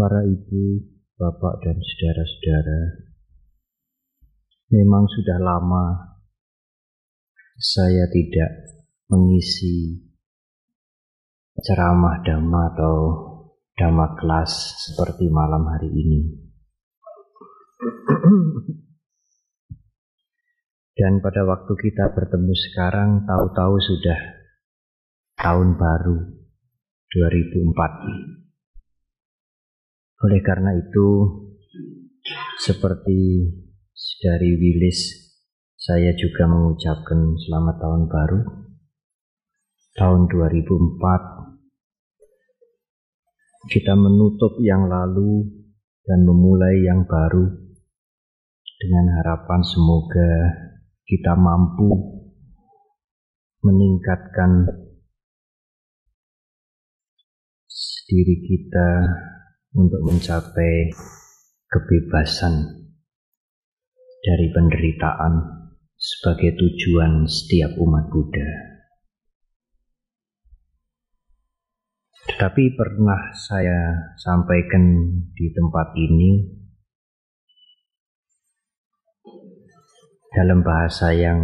para ibu, bapak, dan saudara-saudara, memang sudah lama saya tidak mengisi ceramah dhamma atau dhamma kelas seperti malam hari ini. Dan pada waktu kita bertemu sekarang, tahu-tahu sudah tahun baru 2004. Oleh karena itu, seperti dari Willis, saya juga mengucapkan selamat tahun baru. Tahun 2004, kita menutup yang lalu dan memulai yang baru dengan harapan semoga kita mampu meningkatkan diri kita untuk mencapai kebebasan dari penderitaan sebagai tujuan setiap umat Buddha. Tetapi pernah saya sampaikan di tempat ini dalam bahasa yang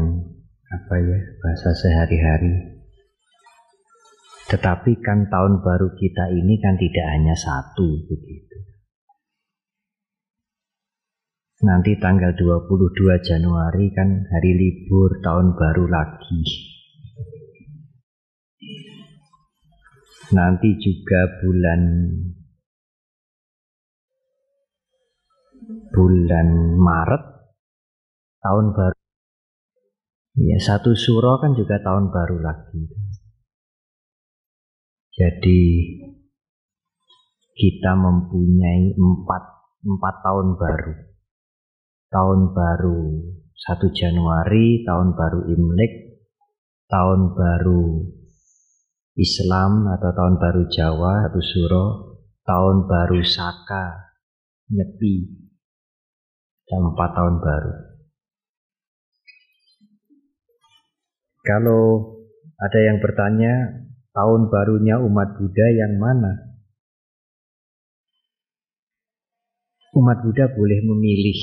apa ya, bahasa sehari-hari tetapi kan tahun baru kita ini kan tidak hanya satu begitu. Nanti tanggal 22 Januari kan hari libur tahun baru lagi. Nanti juga bulan bulan Maret tahun baru. Ya satu suro kan juga tahun baru lagi. Jadi kita mempunyai empat, empat tahun baru. Tahun baru 1 Januari, tahun baru Imlek, tahun baru Islam atau tahun baru Jawa atau Suro, tahun baru Saka, Nyepi, dan empat tahun baru. Kalau ada yang bertanya, tahun barunya umat Buddha yang mana? Umat Buddha boleh memilih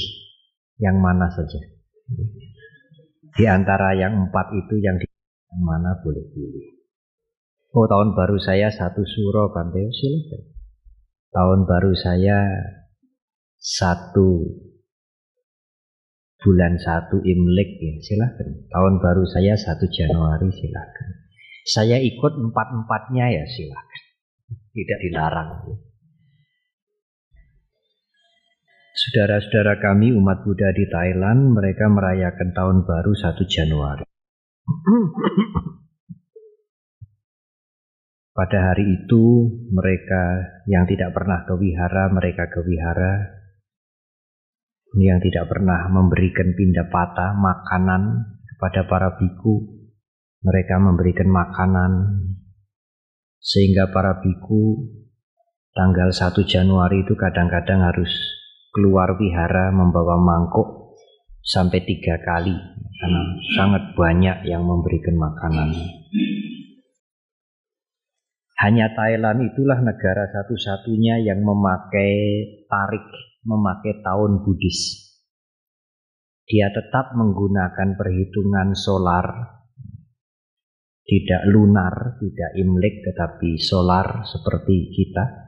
yang mana saja. Di antara yang empat itu yang di mana boleh pilih. Oh tahun baru saya satu suro Banteo silakan. Tahun baru saya satu bulan satu Imlek ya silahkan. Tahun baru saya satu Januari silahkan. Saya ikut empat-empatnya ya silakan. Tidak dilarang. Saudara-saudara kami umat Buddha di Thailand, mereka merayakan tahun baru 1 Januari. Pada hari itu mereka yang tidak pernah ke wihara, mereka ke wihara. Yang tidak pernah memberikan pindah patah makanan kepada para biku, mereka memberikan makanan sehingga para biku tanggal 1 Januari itu kadang-kadang harus keluar wihara membawa mangkuk sampai tiga kali karena sangat banyak yang memberikan makanan. Hanya Thailand itulah negara satu-satunya yang memakai tarik, memakai tahun Buddhis. Dia tetap menggunakan perhitungan solar tidak lunar, tidak imlek, tetapi solar seperti kita.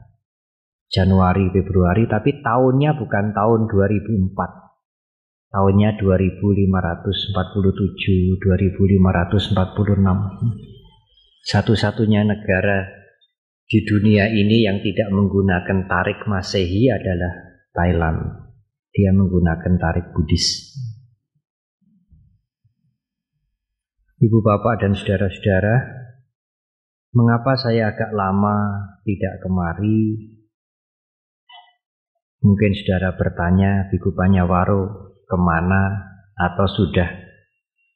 Januari, Februari, tapi tahunnya bukan tahun 2004. Tahunnya 2547, 2546. Satu-satunya negara di dunia ini yang tidak menggunakan tarik masehi adalah Thailand. Dia menggunakan tarik Buddhis. Ibu bapak dan saudara-saudara, mengapa saya agak lama tidak kemari? Mungkin saudara bertanya, Biku Panyawaro ke mana atau sudah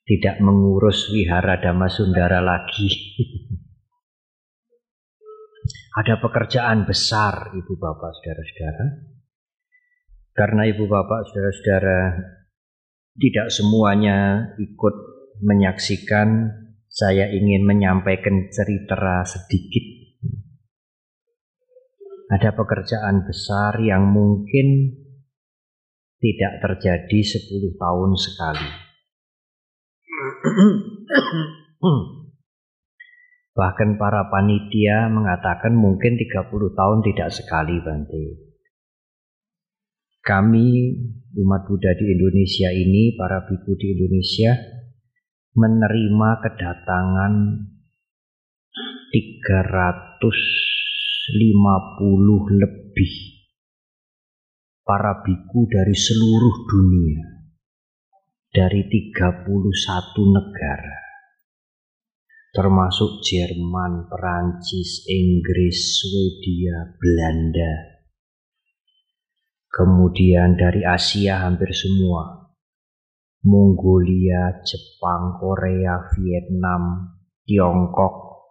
tidak mengurus wihara Dhamma Sundara lagi. Ada pekerjaan besar ibu bapak saudara-saudara. Karena ibu bapak saudara-saudara tidak semuanya ikut menyaksikan, saya ingin menyampaikan cerita sedikit. Ada pekerjaan besar yang mungkin tidak terjadi 10 tahun sekali. Bahkan para panitia mengatakan mungkin 30 tahun tidak sekali Bante. Kami umat Buddha di Indonesia ini, para biku di Indonesia, menerima kedatangan 350 lebih para biku dari seluruh dunia dari 31 negara termasuk Jerman, Perancis, Inggris, Swedia, Belanda kemudian dari Asia hampir semua Mongolia, Jepang, Korea, Vietnam, Tiongkok,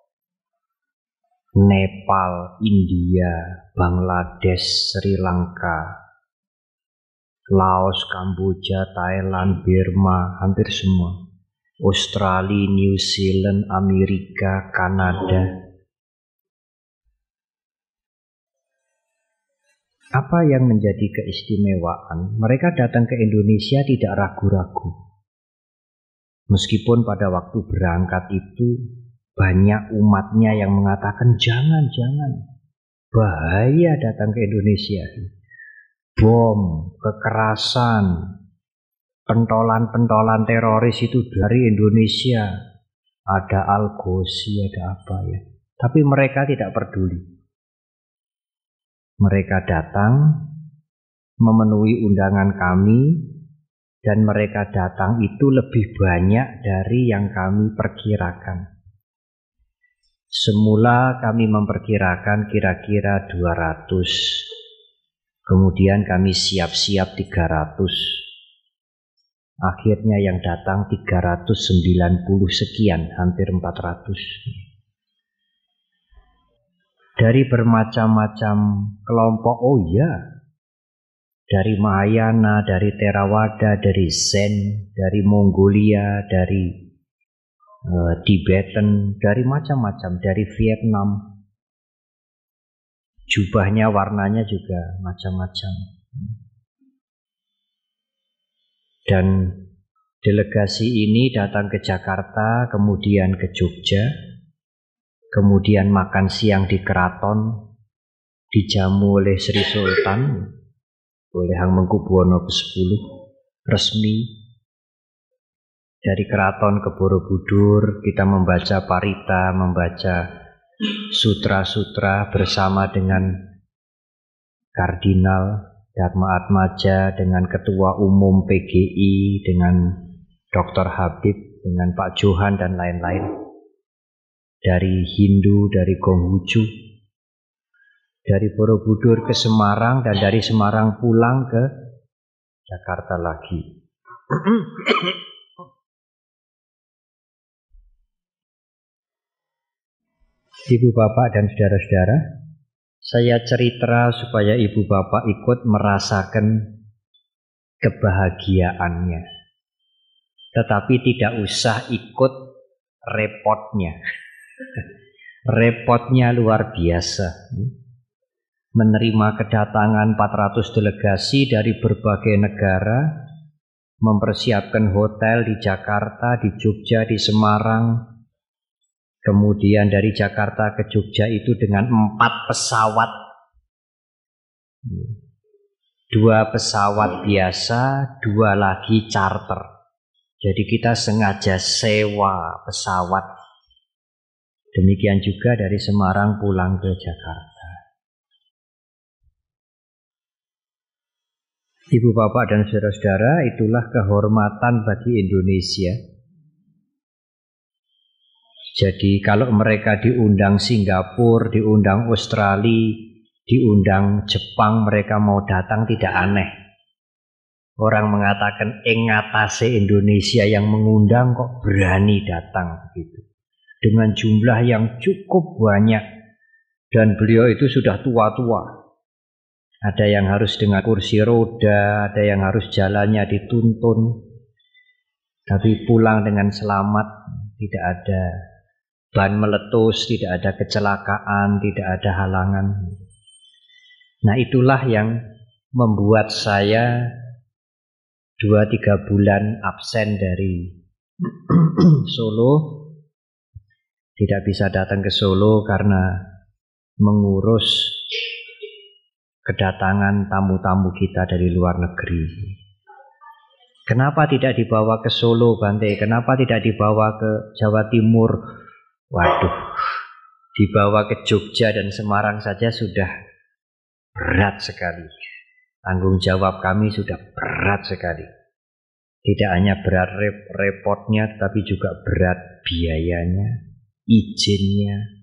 Nepal, India, Bangladesh, Sri Lanka, Laos, Kamboja, Thailand, Burma, hampir semua. Australia, New Zealand, Amerika, Kanada. Apa yang menjadi keistimewaan? Mereka datang ke Indonesia tidak ragu-ragu. Meskipun pada waktu berangkat itu banyak umatnya yang mengatakan jangan, jangan. Bahaya datang ke Indonesia. Bom, kekerasan, pentolan-pentolan teroris itu dari Indonesia. Ada Algosi, ada apa ya. Tapi mereka tidak peduli. Mereka datang memenuhi undangan kami dan mereka datang itu lebih banyak dari yang kami perkirakan. Semula kami memperkirakan kira-kira 200. Kemudian kami siap-siap 300. Akhirnya yang datang 390 sekian, hampir 400. Dari bermacam-macam kelompok, oh iya, dari Mahayana, dari Theravada, dari Zen, dari Mongolia, dari uh, Tibetan, dari macam-macam, dari Vietnam. Jubahnya warnanya juga macam-macam. Dan delegasi ini datang ke Jakarta, kemudian ke Jogja, kemudian makan siang di keraton, dijamu oleh Sri Sultan, oleh Hang Mengkubuwono ke-10, resmi dari keraton ke Borobudur kita membaca parita, membaca sutra-sutra bersama dengan kardinal Dharma Atmaja, dengan ketua umum PGI, dengan Dr. Habib, dengan Pak Johan dan lain-lain. Dari Hindu, dari Konghucu, dari Borobudur ke Semarang dan dari Semarang pulang ke Jakarta lagi. Ibu bapak dan saudara-saudara, saya cerita supaya ibu bapak ikut merasakan kebahagiaannya. Tetapi tidak usah ikut repotnya. Repotnya luar biasa. Menerima kedatangan 400 delegasi dari berbagai negara, mempersiapkan hotel di Jakarta, di Jogja, di Semarang, Kemudian dari Jakarta ke Jogja itu dengan empat pesawat. Dua pesawat biasa, dua lagi charter. Jadi kita sengaja sewa pesawat. Demikian juga dari Semarang pulang ke Jakarta. Ibu bapak dan saudara-saudara, itulah kehormatan bagi Indonesia jadi kalau mereka diundang Singapura, diundang Australia, diundang Jepang, mereka mau datang tidak aneh. Orang mengatakan engatase Indonesia yang mengundang kok berani datang gitu. Dengan jumlah yang cukup banyak dan beliau itu sudah tua-tua. Ada yang harus dengan kursi roda, ada yang harus jalannya dituntun. Tapi pulang dengan selamat, tidak ada ban meletus, tidak ada kecelakaan, tidak ada halangan. Nah itulah yang membuat saya dua tiga bulan absen dari Solo tidak bisa datang ke Solo karena mengurus kedatangan tamu-tamu kita dari luar negeri. Kenapa tidak dibawa ke Solo, Bante? Kenapa tidak dibawa ke Jawa Timur? Waduh, dibawa ke Jogja dan Semarang saja sudah berat sekali. Tanggung jawab kami sudah berat sekali. Tidak hanya berat rep repotnya, tapi juga berat biayanya, izinnya,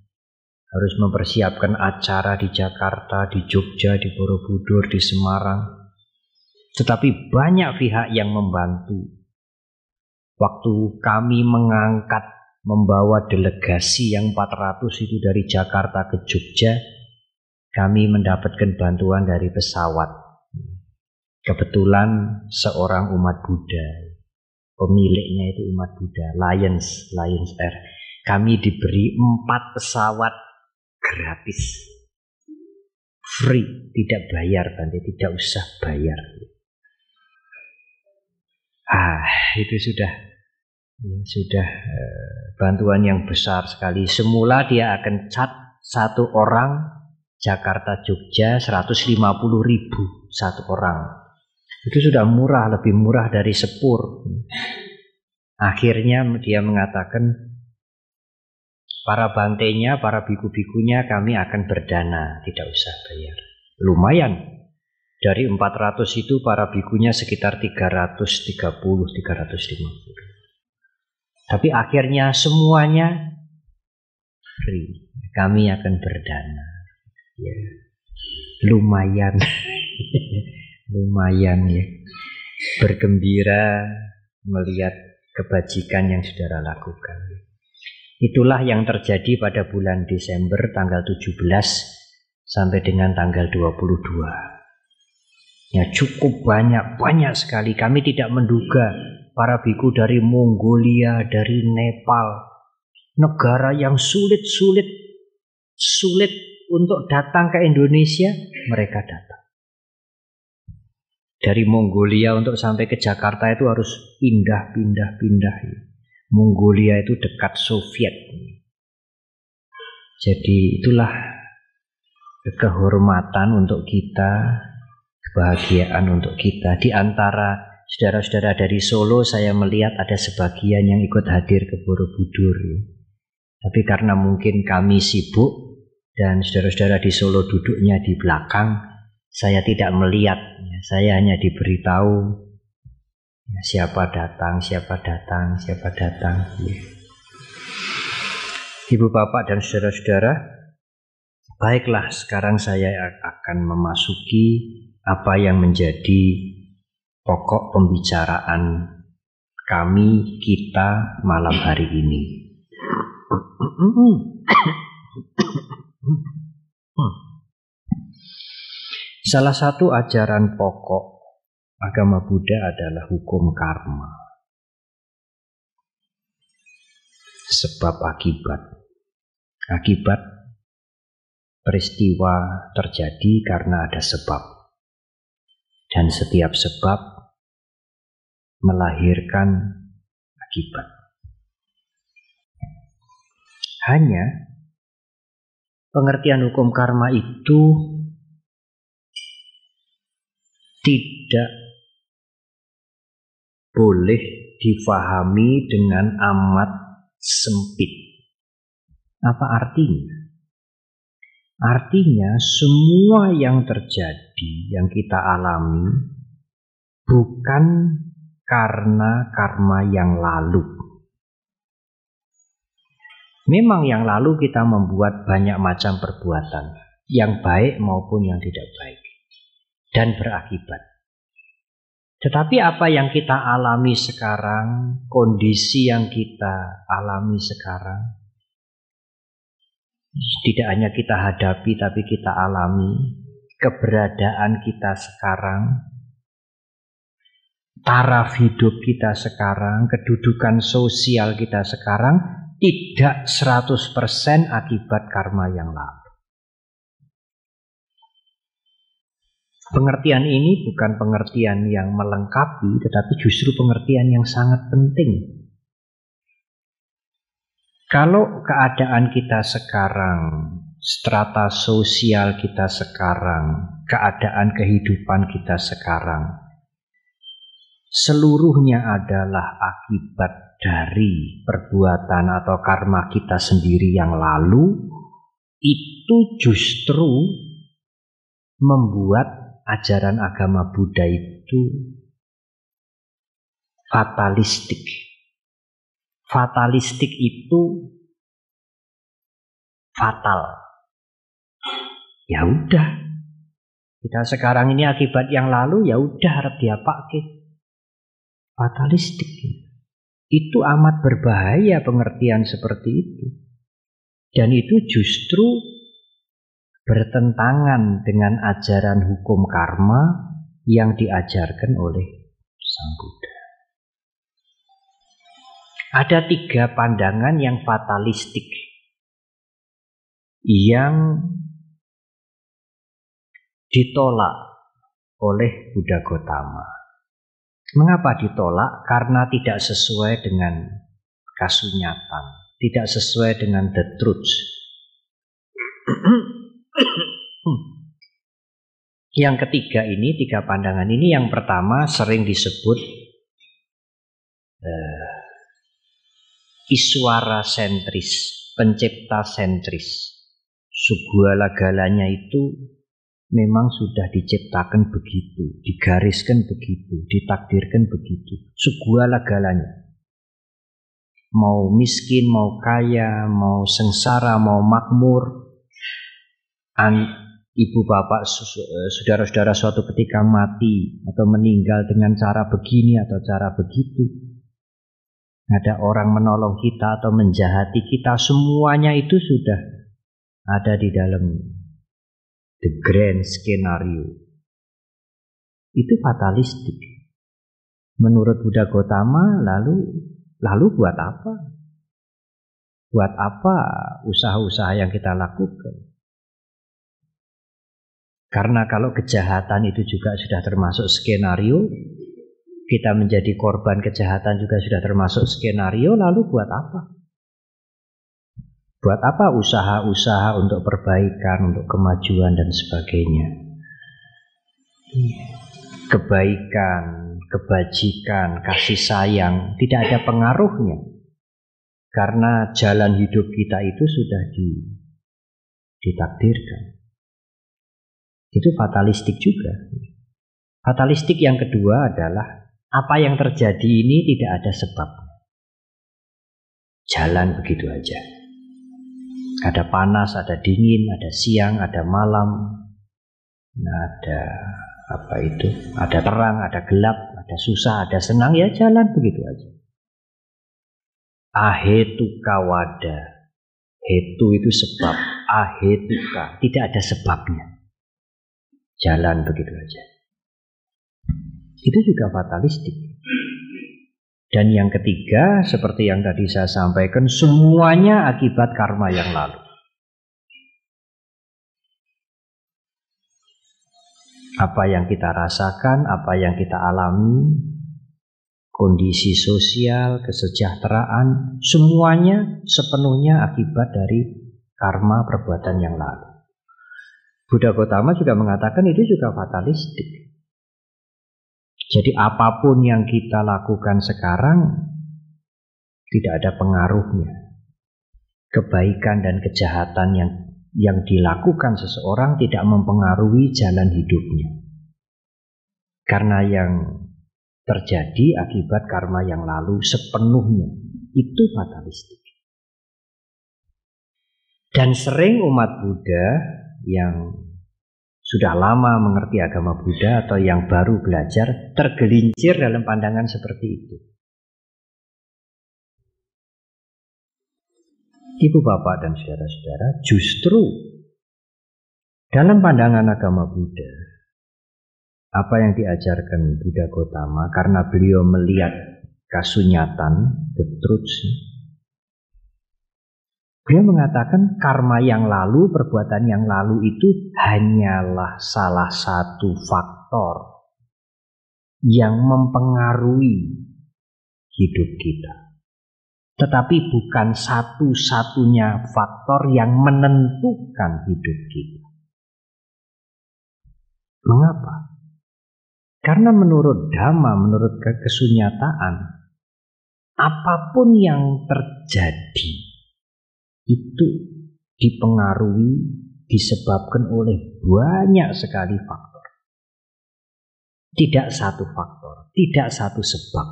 harus mempersiapkan acara di Jakarta, di Jogja, di Borobudur, di Semarang. Tetapi banyak pihak yang membantu. Waktu kami mengangkat membawa delegasi yang 400 itu dari Jakarta ke Jogja, kami mendapatkan bantuan dari pesawat. Kebetulan seorang umat Buddha, pemiliknya itu umat Buddha, Lions, Lions Air. Kami diberi empat pesawat gratis, free, tidak bayar, Bante, tidak usah bayar. Ah, itu sudah ya, sudah eh, bantuan yang besar sekali. Semula dia akan cat satu orang Jakarta Jogja 150 ribu satu orang. Itu sudah murah, lebih murah dari sepur. Akhirnya dia mengatakan para bantainya, para biku-bikunya kami akan berdana, tidak usah bayar. Lumayan, dari 400 itu para bikunya sekitar 330, 350. Tapi akhirnya semuanya free. Kami akan berdana. Ya. Lumayan. Lumayan ya. Bergembira melihat kebajikan yang saudara lakukan. Itulah yang terjadi pada bulan Desember tanggal 17 sampai dengan tanggal 22. Ya cukup banyak, banyak sekali. Kami tidak menduga para biku dari Mongolia, dari Nepal, negara yang sulit-sulit, sulit untuk datang ke Indonesia, mereka datang. Dari Mongolia untuk sampai ke Jakarta itu harus pindah-pindah-pindah. Mongolia itu dekat Soviet. Jadi itulah kehormatan untuk kita kebahagiaan untuk kita. Di antara saudara-saudara dari Solo saya melihat ada sebagian yang ikut hadir ke Borobudur. Tapi karena mungkin kami sibuk dan saudara-saudara di Solo duduknya di belakang, saya tidak melihat. Saya hanya diberitahu siapa datang, siapa datang, siapa datang. Ibu bapak dan saudara-saudara, baiklah sekarang saya akan memasuki apa yang menjadi pokok pembicaraan kami kita malam hari ini. Salah satu ajaran pokok agama Buddha adalah hukum karma. Sebab akibat. Akibat peristiwa terjadi karena ada sebab dan setiap sebab melahirkan akibat. Hanya pengertian hukum karma itu tidak boleh difahami dengan amat sempit. Apa artinya? Artinya semua yang terjadi, yang kita alami bukan karena karma yang lalu. Memang yang lalu kita membuat banyak macam perbuatan, yang baik maupun yang tidak baik, dan berakibat. Tetapi apa yang kita alami sekarang, kondisi yang kita alami sekarang, tidak hanya kita hadapi tapi kita alami keberadaan kita sekarang taraf hidup kita sekarang kedudukan sosial kita sekarang tidak 100% akibat karma yang lalu Pengertian ini bukan pengertian yang melengkapi, tetapi justru pengertian yang sangat penting. Kalau keadaan kita sekarang, strata sosial kita sekarang, keadaan kehidupan kita sekarang, seluruhnya adalah akibat dari perbuatan atau karma kita sendiri yang lalu, itu justru membuat ajaran agama Buddha itu fatalistik. Fatalistik itu fatal. Ya udah. Kita sekarang ini akibat yang lalu ya udah harap diapakin. Fatalistik. Itu amat berbahaya pengertian seperti itu. Dan itu justru bertentangan dengan ajaran hukum karma yang diajarkan oleh Sang Buddha. Ada tiga pandangan yang fatalistik yang ditolak oleh Buddha Gotama. Mengapa ditolak? Karena tidak sesuai dengan kasunyatan, tidak sesuai dengan the truth. Yang ketiga ini, tiga pandangan ini, yang pertama sering disebut uh, iswara sentris, pencipta sentris. Sugua galanya itu memang sudah diciptakan begitu, digariskan begitu, ditakdirkan begitu. Sugua galanya. Mau miskin, mau kaya, mau sengsara, mau makmur, ibu bapak eh, saudara-saudara suatu ketika mati atau meninggal dengan cara begini atau cara begitu. Ada orang menolong kita atau menjahati kita semuanya itu sudah ada di dalam the grand scenario itu fatalistik. Menurut Buddha Gotama lalu lalu buat apa? Buat apa usaha-usaha yang kita lakukan karena kalau kejahatan itu juga sudah termasuk skenario, kita menjadi korban kejahatan juga sudah termasuk skenario, lalu buat apa? Buat apa usaha-usaha untuk perbaikan, untuk kemajuan dan sebagainya? Kebaikan, kebajikan, kasih sayang tidak ada pengaruhnya. Karena jalan hidup kita itu sudah ditakdirkan. Itu fatalistik juga. Fatalistik yang kedua adalah apa yang terjadi ini tidak ada sebab. Jalan begitu aja. Ada panas, ada dingin, ada siang, ada malam, ada apa itu, ada terang, ada gelap, ada susah, ada senang, ya jalan begitu aja. Ahetu kawada. Hetu itu sebab. Ahetuka. Tidak ada sebabnya jalan begitu aja. Itu juga fatalistik. Dan yang ketiga, seperti yang tadi saya sampaikan, semuanya akibat karma yang lalu. Apa yang kita rasakan, apa yang kita alami, kondisi sosial, kesejahteraan, semuanya sepenuhnya akibat dari karma perbuatan yang lalu. Buddha Gotama juga mengatakan itu juga fatalistik. Jadi apa pun yang kita lakukan sekarang tidak ada pengaruhnya. Kebaikan dan kejahatan yang yang dilakukan seseorang tidak mempengaruhi jalan hidupnya. Karena yang terjadi akibat karma yang lalu sepenuhnya itu fatalistik. Dan sering umat Buddha yang sudah lama mengerti agama Buddha atau yang baru belajar tergelincir dalam pandangan seperti itu. Ibu bapak dan saudara-saudara, justru dalam pandangan agama Buddha, apa yang diajarkan Buddha Gotama karena beliau melihat kasunyatan, the truth, Beliau mengatakan karma yang lalu, perbuatan yang lalu itu hanyalah salah satu faktor yang mempengaruhi hidup kita. Tetapi bukan satu-satunya faktor yang menentukan hidup kita. Mengapa? Karena menurut dhamma, menurut kesunyataan, apa pun yang terjadi itu dipengaruhi, disebabkan oleh banyak sekali faktor. Tidak satu faktor, tidak satu sebab.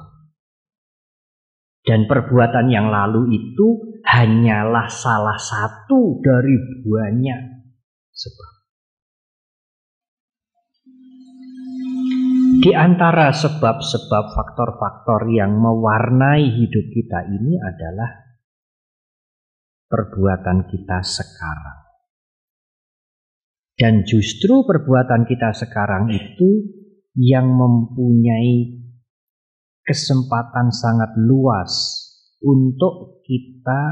Dan perbuatan yang lalu itu hanyalah salah satu dari banyak sebab. Di antara sebab-sebab faktor-faktor yang mewarnai hidup kita ini adalah perbuatan kita sekarang. Dan justru perbuatan kita sekarang itu yang mempunyai kesempatan sangat luas untuk kita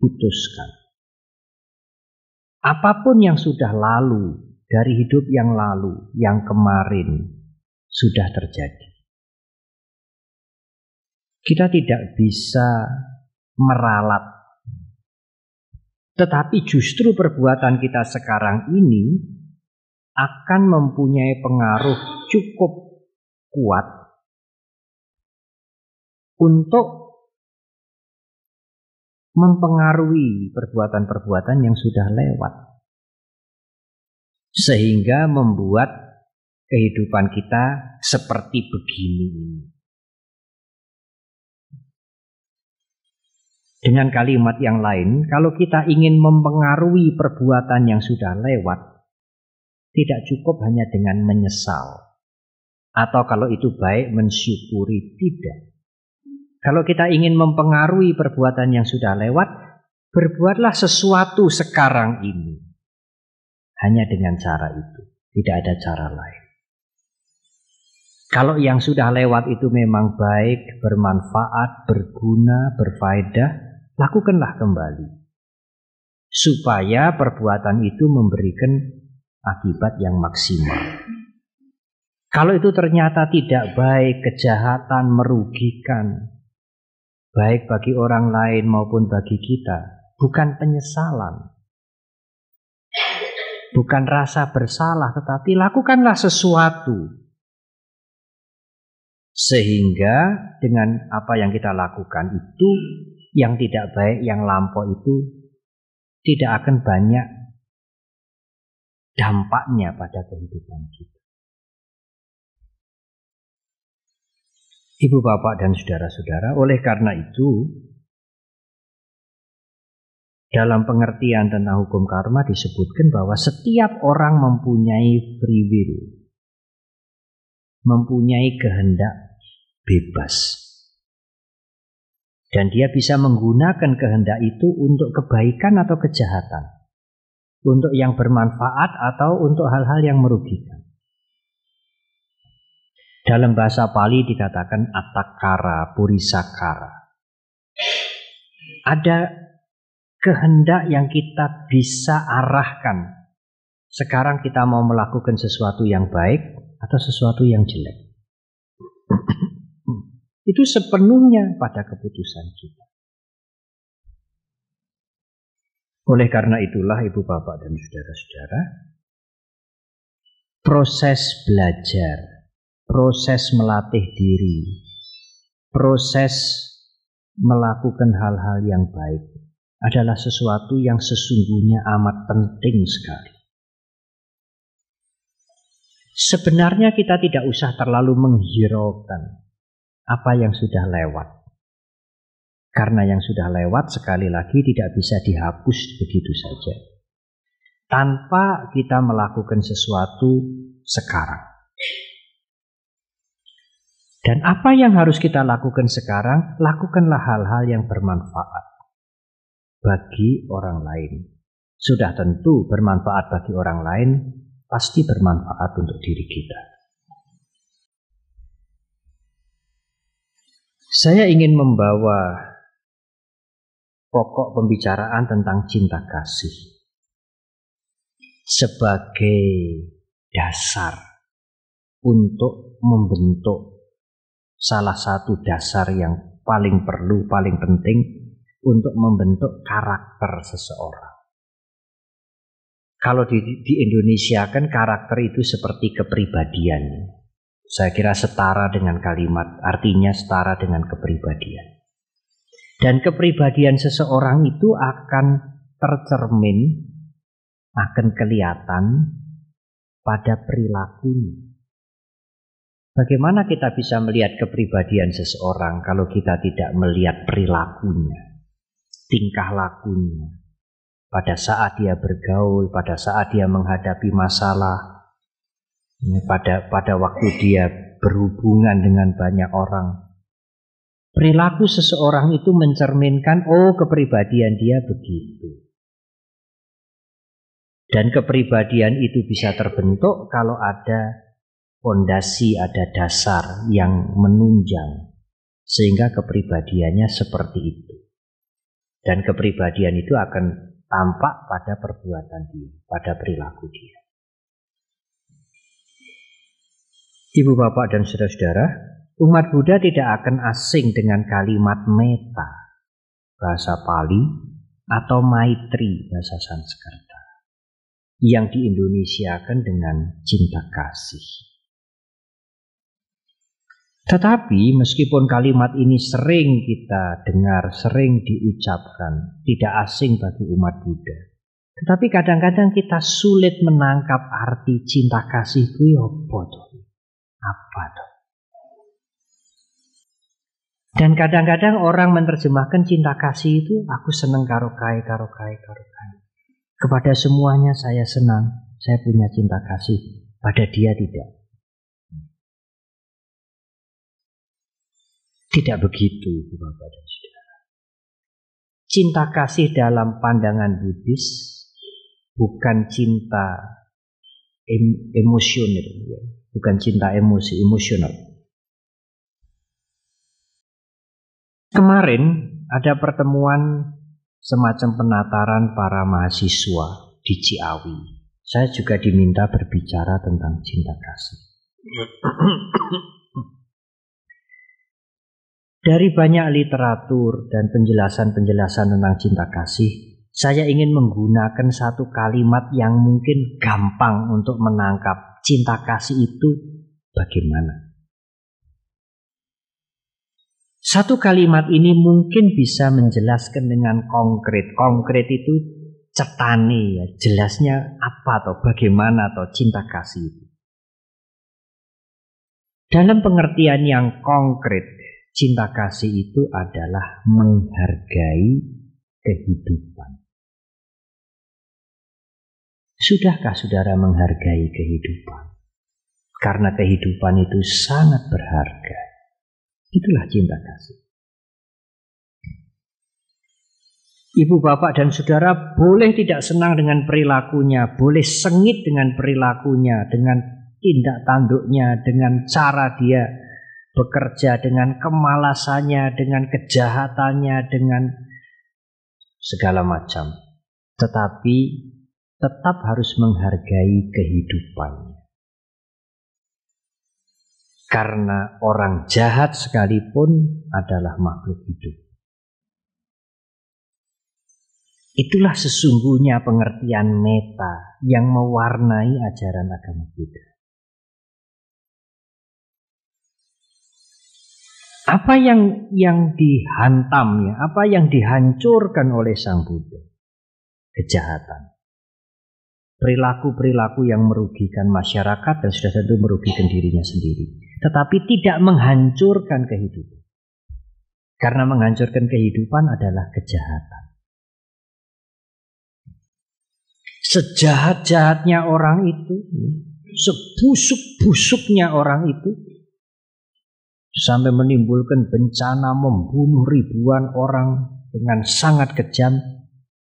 putuskan. Apa pun yang sudah lalu dari hidup yang lalu, yang kemarin sudah terjadi. Kita tidak bisa meralat. Tetapi justru perbuatan kita sekarang ini akan mempunyai pengaruh cukup kuat untuk mempengaruhi perbuatan-perbuatan yang sudah lewat. Sehingga membuat kehidupan kita seperti begini Dengan kalimat yang lain, kalau kita ingin mempengaruhi perbuatan yang sudah lewat, tidak cukup hanya dengan menyesal. Atau kalau itu baik, mensyukuri. Tidak. Kalau kita ingin mempengaruhi perbuatan yang sudah lewat, berbuatlah sesuatu sekarang ini. Hanya dengan cara itu. Tidak ada cara lain. Kalau yang sudah lewat itu memang baik, bermanfaat, berguna, berfaedah, lakukanlah kembali. Supaya perbuatan itu memberikan akibat yang maksimal. Kalau itu ternyata tidak baik, kejahatan, merugikan, baik bagi orang lain maupun bagi kita, bukan penyesalan, bukan rasa bersalah, tetapi lakukanlah sesuatu sehingga dengan apa yang kita lakukan itu yang tidak baik, yang lampau itu tidak akan banyak dampaknya pada kehidupan kita. Ibu bapak dan saudara-saudara, oleh karena itu, dalam pengertian tentang hukum karma disebutkan bahwa setiap orang mempunyai free will, mempunyai kehendak bebas. Dan dia bisa menggunakan kehendak itu untuk kebaikan atau kejahatan. Untuk yang bermanfaat atau untuk hal-hal yang merugikan. Dalam bahasa Pali dikatakan atakara, purisakara. Ada kehendak yang kita bisa arahkan. Sekarang kita mau melakukan sesuatu yang baik atau sesuatu yang jelek itu sepenuhnya pada keputusan kita. Oleh karena itulah ibu bapak dan saudara-saudara, proses belajar, proses melatih diri, proses melakukan hal-hal yang baik adalah sesuatu yang sesungguhnya amat penting sekali. Sebenarnya kita tidak usah terlalu menghiraukan apa yang sudah lewat. Karena yang sudah lewat sekali lagi tidak bisa dihapus begitu saja. Tanpa kita melakukan sesuatu sekarang. Dan apa yang harus kita lakukan sekarang? Lakukanlah hal-hal yang bermanfaat bagi orang lain. Sudah tentu bermanfaat bagi orang lain, pasti bermanfaat untuk diri kita. Saya ingin membawa pokok pembicaraan tentang cinta kasih sebagai dasar untuk membentuk salah satu dasar yang paling perlu, paling penting untuk membentuk karakter seseorang. Kalau di, di Indonesia kan karakter itu seperti kepribadian. Saya kira setara dengan kalimat, artinya setara dengan kepribadian. Dan kepribadian seseorang itu akan tercermin, akan kelihatan pada perilakunya. Bagaimana kita bisa melihat kepribadian seseorang kalau kita tidak melihat perilakunya, tingkah lakunya, pada saat dia bergaul, pada saat dia menghadapi masalah, ya, pada pada waktu dia berhubungan dengan banyak orang. Perilaku seseorang itu mencerminkan, oh kepribadian dia begitu. Dan kepribadian itu bisa terbentuk kalau ada fondasi, ada dasar yang menunjang sehingga kepribadiannya seperti itu. Dan kepribadian itu akan tampak pada perbuatan dia, pada perilaku dia. Ibu bapak dan saudara-saudara, umat Buddha tidak akan asing dengan kalimat meta, bahasa Pali, atau maitri, bahasa Sanskerta, yang diindonesiakan dengan cinta kasih. Tetapi meskipun kalimat ini sering kita dengar, sering diucapkan, tidak asing bagi umat Buddha. Tetapi kadang-kadang kita sulit menangkap arti cinta kasih itu apa tuh? Dan kadang-kadang orang menerjemahkan cinta kasih itu aku senang karo kai, karo kai, karo kai. Kepada semuanya saya senang, saya punya cinta kasih. Pada dia tidak. Tidak begitu, Bapak dan Saudara. Cinta kasih dalam pandangan Buddhis bukan cinta em emosional, ya. Bukan cinta emosi, emosional. Kemarin ada pertemuan semacam penataran para mahasiswa di Ciawi. Saya juga diminta berbicara tentang cinta kasih. Dari banyak literatur dan penjelasan-penjelasan tentang cinta kasih, saya ingin menggunakan satu kalimat yang mungkin gampang untuk menangkap cinta kasih itu bagaimana. Satu kalimat ini mungkin bisa menjelaskan dengan konkret. Konkret itu cetani ya, jelasnya apa atau bagaimana atau cinta kasih itu. Dalam pengertian yang konkret, Cinta kasih itu adalah menghargai kehidupan. Sudahkah saudara menghargai kehidupan? Karena kehidupan itu sangat berharga. Itulah cinta kasih. Ibu, bapak, dan saudara boleh tidak senang dengan perilakunya, boleh sengit dengan perilakunya, dengan tindak tanduknya, dengan cara dia bekerja dengan kemalasannya, dengan kejahatannya, dengan segala macam. Tetapi tetap harus menghargai kehidupannya. Karena orang jahat sekalipun adalah makhluk hidup. Itulah sesungguhnya pengertian meta yang mewarnai ajaran agama Buddha. Apa yang yang dihantam ya, apa yang dihancurkan oleh Sang Buddha? Kejahatan. Perilaku-perilaku yang merugikan masyarakat dan sudah tentu merugikan dirinya sendiri. Tetapi tidak menghancurkan kehidupan. Karena menghancurkan kehidupan adalah kejahatan. Sejahat-jahatnya orang itu, sebusuk-busuknya orang itu, sampai menimbulkan bencana membunuh ribuan orang dengan sangat kejam,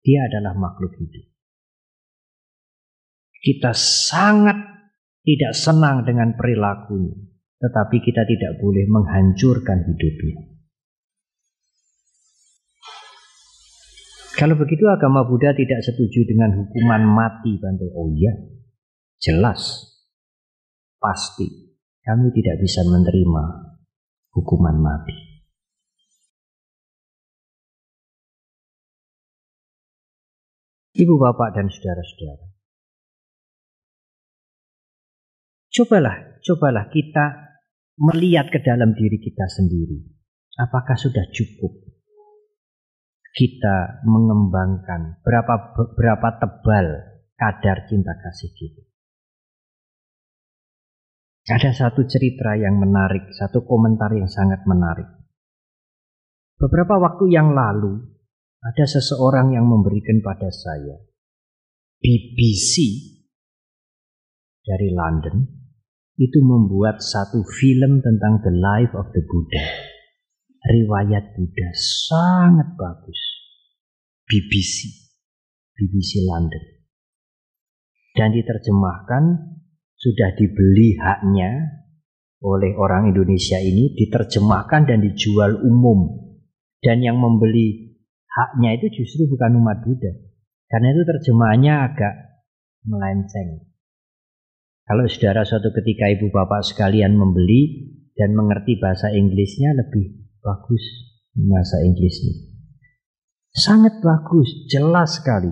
dia adalah makhluk hidup. Kita sangat tidak senang dengan perilakunya, tetapi kita tidak boleh menghancurkan hidupnya. Kalau begitu agama Buddha tidak setuju dengan hukuman mati Bante. Oh iya, jelas, pasti kami tidak bisa menerima hukuman mati. Ibu bapak dan saudara-saudara. Cobalah, cobalah kita melihat ke dalam diri kita sendiri. Apakah sudah cukup kita mengembangkan berapa berapa tebal kadar cinta kasih kita? Ada satu cerita yang menarik, satu komentar yang sangat menarik. Beberapa waktu yang lalu, ada seseorang yang memberikan pada saya BBC dari London itu membuat satu film tentang the life of the Buddha. Riwayat Buddha sangat bagus. BBC, BBC London. Dan diterjemahkan sudah dibeli haknya oleh orang Indonesia ini diterjemahkan dan dijual umum. Dan yang membeli haknya itu justru bukan umat Buddha. Karena itu terjemahannya agak melenceng. Kalau saudara suatu ketika ibu bapak sekalian membeli dan mengerti bahasa Inggrisnya lebih bagus bahasa Inggrisnya. Sangat bagus, jelas sekali.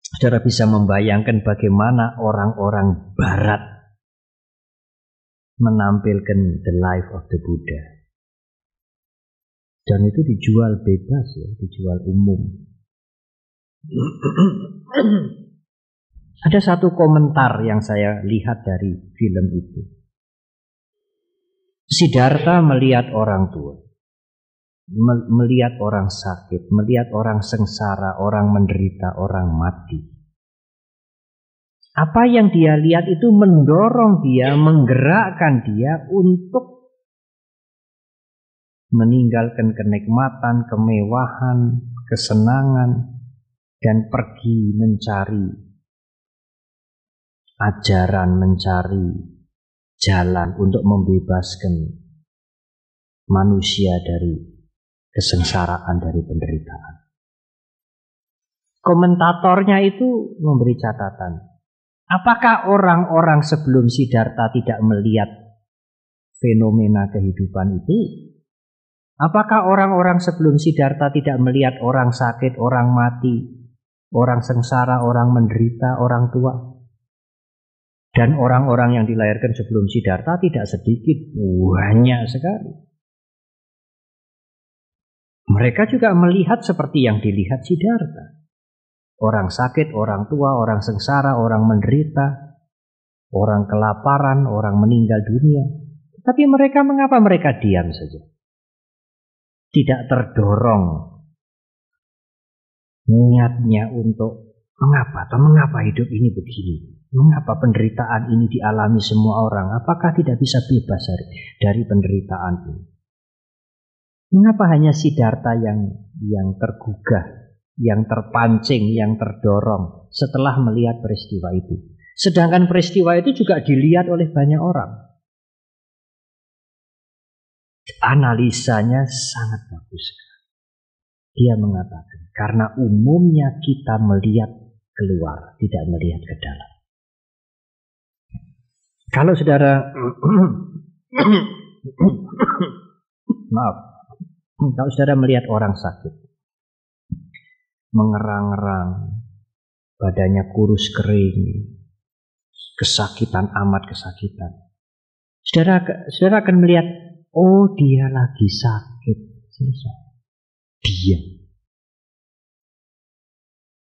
Saudara bisa membayangkan bagaimana orang-orang barat menampilkan the life of the Buddha. Dan itu dijual bebas ya, dijual umum. Ada satu komentar yang saya lihat dari film itu. Siddhartha melihat orang tua, melihat orang sakit, melihat orang sengsara, orang menderita, orang mati. Apa yang dia lihat itu mendorong dia, menggerakkan dia untuk meninggalkan kenikmatan, kemewahan, kesenangan, dan pergi mencari ajaran mencari jalan untuk membebaskan manusia dari kesengsaraan dari penderitaan. Komentatornya itu memberi catatan. Apakah orang-orang sebelum Siddhartha tidak melihat fenomena kehidupan itu? Apakah orang-orang sebelum Siddhartha tidak melihat orang sakit, orang mati, orang sengsara, orang menderita, orang tua? Dan orang-orang yang dilahirkan sebelum Siddhartha tidak sedikit, banyak sekali. Mereka juga melihat seperti yang dilihat Siddhartha. Orang sakit, orang tua, orang sengsara, orang menderita, orang kelaparan, orang meninggal dunia. Tapi mereka mengapa mereka diam saja? Tidak terdorong niatnya untuk mengapa atau mengapa hidup ini begini. Mengapa penderitaan ini dialami semua orang? Apakah tidak bisa bebas dari, dari penderitaan ini? Mengapa hanya Siddhartha yang yang tergugah, yang terpancing, yang terdorong setelah melihat peristiwa itu? Sedangkan peristiwa itu juga dilihat oleh banyak orang. Analisanya sangat bagus. Dia mengatakan, karena umumnya kita melihat keluar, tidak melihat ke dalam. Kalau saudara maaf, kalau saudara melihat orang sakit, mengerang-erang, badannya kurus kering, kesakitan amat kesakitan. Saudara, saudara akan melihat, oh dia lagi sakit. Dia.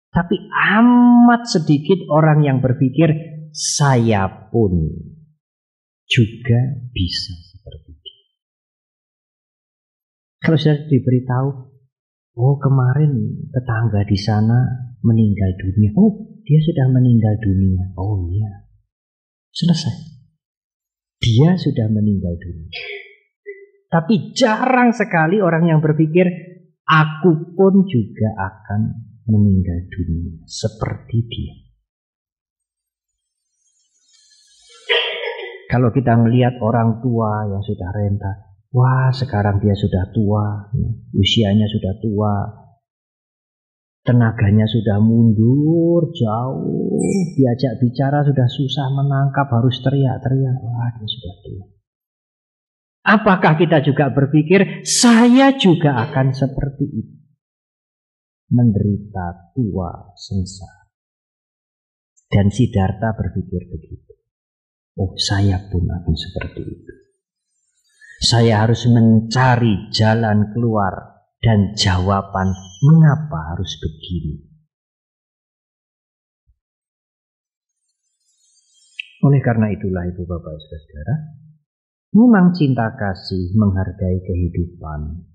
Tapi amat sedikit orang yang berpikir saya pun juga bisa seperti itu. Kalau sudah diberitahu, oh kemarin tetangga di sana meninggal dunia. Oh, dia sudah meninggal dunia. Oh iya. Selesai. Dia sudah meninggal dunia. Tapi jarang sekali orang yang berpikir, aku pun juga akan meninggal dunia seperti dia. Kalau kita melihat orang tua yang sudah renta, wah sekarang dia sudah tua, ya, usianya sudah tua, tenaganya sudah mundur jauh, diajak bicara sudah susah menangkap, harus teriak-teriak, wah dia sudah tua. Apakah kita juga berpikir saya juga akan seperti itu? Menderita tua sengsara. Dan Siddhartha berpikir begitu. Oh saya pun akan seperti itu. Saya harus mencari jalan keluar dan jawaban mengapa harus begini. Oleh karena itulah itu Bapak Saudara, memang cinta kasih menghargai kehidupan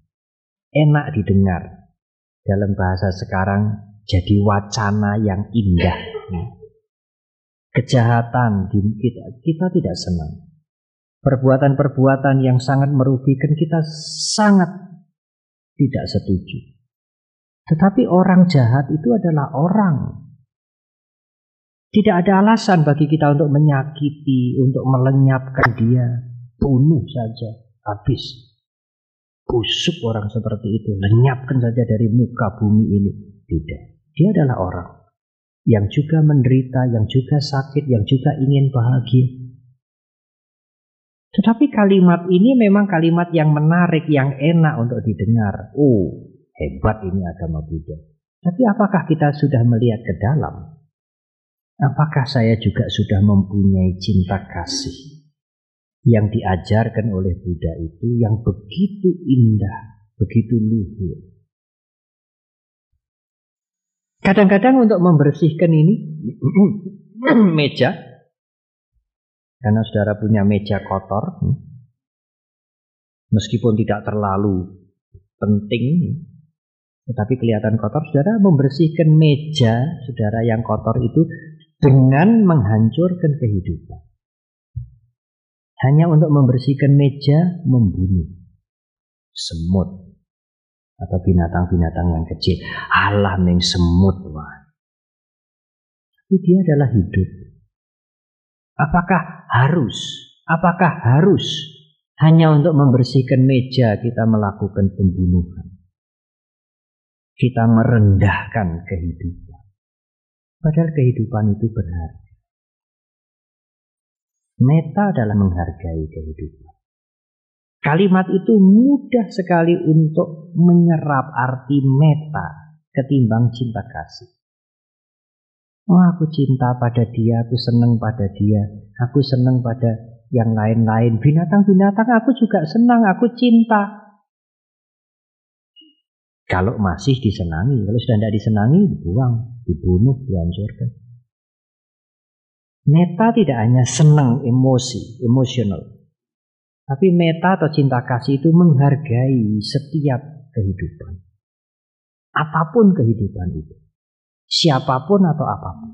enak didengar dalam bahasa sekarang jadi wacana yang indah. Kejahatan kita, kita tidak senang. Perbuatan-perbuatan yang sangat merugikan kita sangat tidak setuju. Tetapi orang jahat itu adalah orang. Tidak ada alasan bagi kita untuk menyakiti, untuk melenyapkan dia. Bunuh saja, habis. Busuk orang seperti itu, lenyapkan saja dari muka bumi ini. Tidak, dia adalah orang yang juga menderita, yang juga sakit, yang juga ingin bahagia. Tetapi kalimat ini memang kalimat yang menarik, yang enak untuk didengar. Oh, hebat ini agama Buddha. Tapi apakah kita sudah melihat ke dalam? Apakah saya juga sudah mempunyai cinta kasih yang diajarkan oleh Buddha itu yang begitu indah, begitu luhur? Kadang-kadang untuk membersihkan ini meja karena saudara punya meja kotor, meskipun tidak terlalu penting, tetapi kelihatan kotor, saudara membersihkan meja saudara yang kotor itu dengan menghancurkan kehidupan. Hanya untuk membersihkan meja, membunuh semut atau binatang-binatang yang kecil. Alam yang semut, wah. Tapi dia adalah hidup. Apakah harus? Apakah harus hanya untuk membersihkan meja kita melakukan pembunuhan? Kita merendahkan kehidupan. Padahal kehidupan itu berharga. Meta adalah menghargai kehidupan. Kalimat itu mudah sekali untuk menyerap arti meta ketimbang cinta kasih. Oh aku cinta pada dia, aku senang pada dia, aku senang pada yang lain-lain. Binatang-binatang aku juga senang, aku cinta. Kalau masih disenangi, kalau sudah tidak disenangi, dibuang, dibunuh, dihancurkan. Meta tidak hanya senang emosi, emosional. Tapi meta atau cinta kasih itu menghargai setiap kehidupan. Apa pun kehidupan itu siapa pun atau apa pun.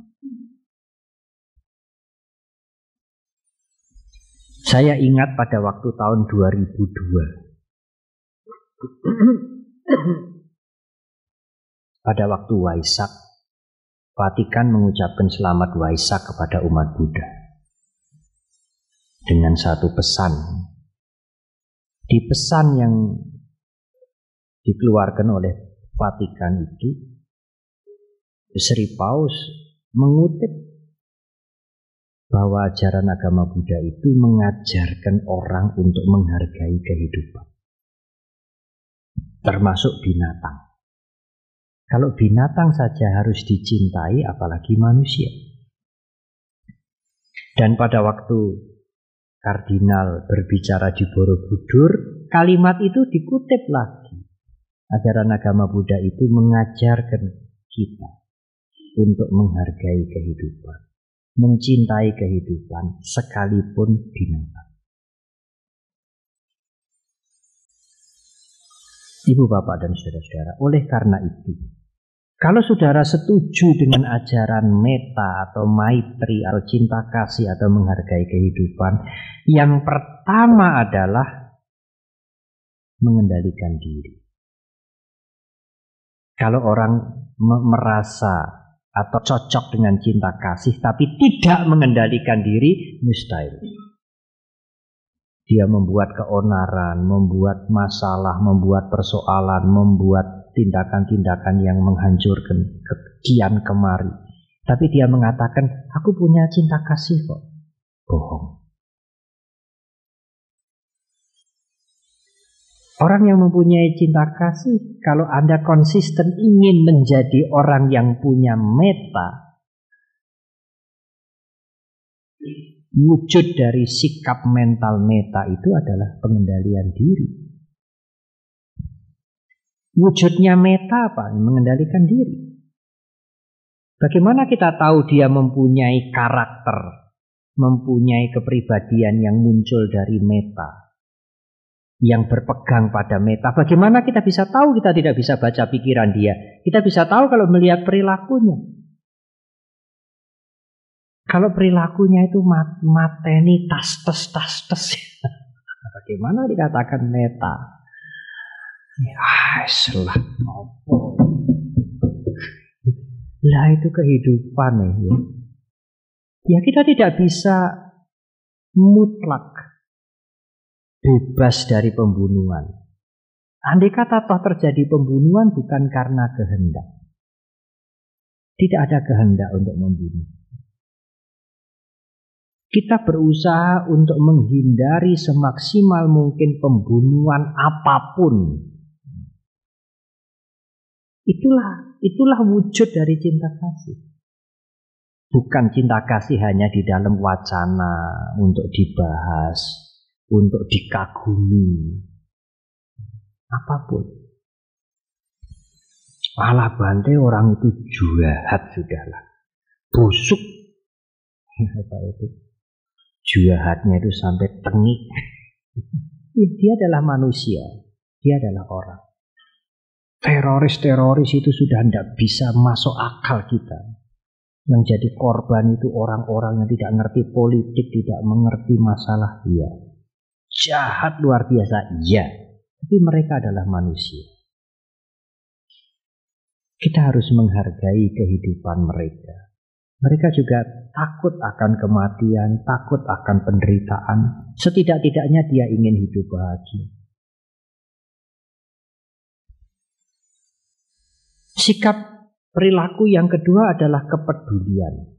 Saya ingat pada waktu tahun 2002. pada waktu Waisak, Vatikan mengucapkan selamat Waisak kepada umat Buddha. Dengan satu pesan. Di pesan yang dikeluarkan oleh Vatikan itu Sri Paus mengutip bahwa ajaran agama Buddha itu mengajarkan orang untuk menghargai kehidupan. Termasuk binatang. Kalau binatang saja harus dicintai, apalagi manusia. Dan pada waktu kardinal berbicara di Borobudur, kalimat itu dikutip lagi. Ajaran agama Buddha itu mengajarkan kita untuk menghargai kehidupan, mencintai kehidupan sekalipun binatang. Ibu bapak dan saudara-saudara, oleh karena itu, kalau saudara setuju dengan ajaran meta atau maitri atau cinta kasih atau menghargai kehidupan, yang pertama adalah mengendalikan diri. Kalau orang merasa atau cocok dengan cinta kasih tapi tidak mengendalikan diri mustahil. Dia membuat keonaran, membuat masalah, membuat persoalan, membuat tindakan-tindakan yang menghancurkan kekian kemari. Tapi dia mengatakan, aku punya cinta kasih kok. Bohong. Orang yang mempunyai cinta kasih, kalau Anda konsisten ingin menjadi orang yang punya meta, wujud dari sikap mental meta itu adalah pengendalian diri. Wujudnya meta apa? Mengendalikan diri. Bagaimana kita tahu dia mempunyai karakter, mempunyai kepribadian yang muncul dari meta? yang berpegang pada meta. Bagaimana kita bisa tahu kita tidak bisa baca pikiran dia? Kita bisa tahu kalau melihat perilakunya. Kalau perilakunya itu mat mateni tas tes tas tes. Bagaimana dikatakan meta? Selah Lah itu kehidupan ya. Ya kita tidak bisa mutlak bebas dari pembunuhan. Andai kata toh terjadi pembunuhan bukan karena kehendak. Tidak ada kehendak untuk membunuh. Kita berusaha untuk menghindari semaksimal mungkin pembunuhan apa pun. Itulah itulah wujud dari cinta kasih. Bukan cinta kasih hanya di dalam wacana untuk dibahas, untuk dikagumi. Apa pun. Malah bante orang itu jahat sudahlah. Busuk. Apa itu? Jahatnya itu sampai tengik. Dia adalah manusia. Dia adalah orang. Teroris-teroris itu sudah tidak bisa masuk akal kita. Yang jadi korban itu orang-orang yang tidak ngerti politik, tidak mengerti masalah dia jahat luar biasa, ya. Tapi mereka adalah manusia. Kita harus menghargai kehidupan mereka. Mereka juga takut akan kematian, takut akan penderitaan. Setidak-tidaknya dia ingin hidup bahagia. Sikap perilaku yang kedua adalah kepedulian.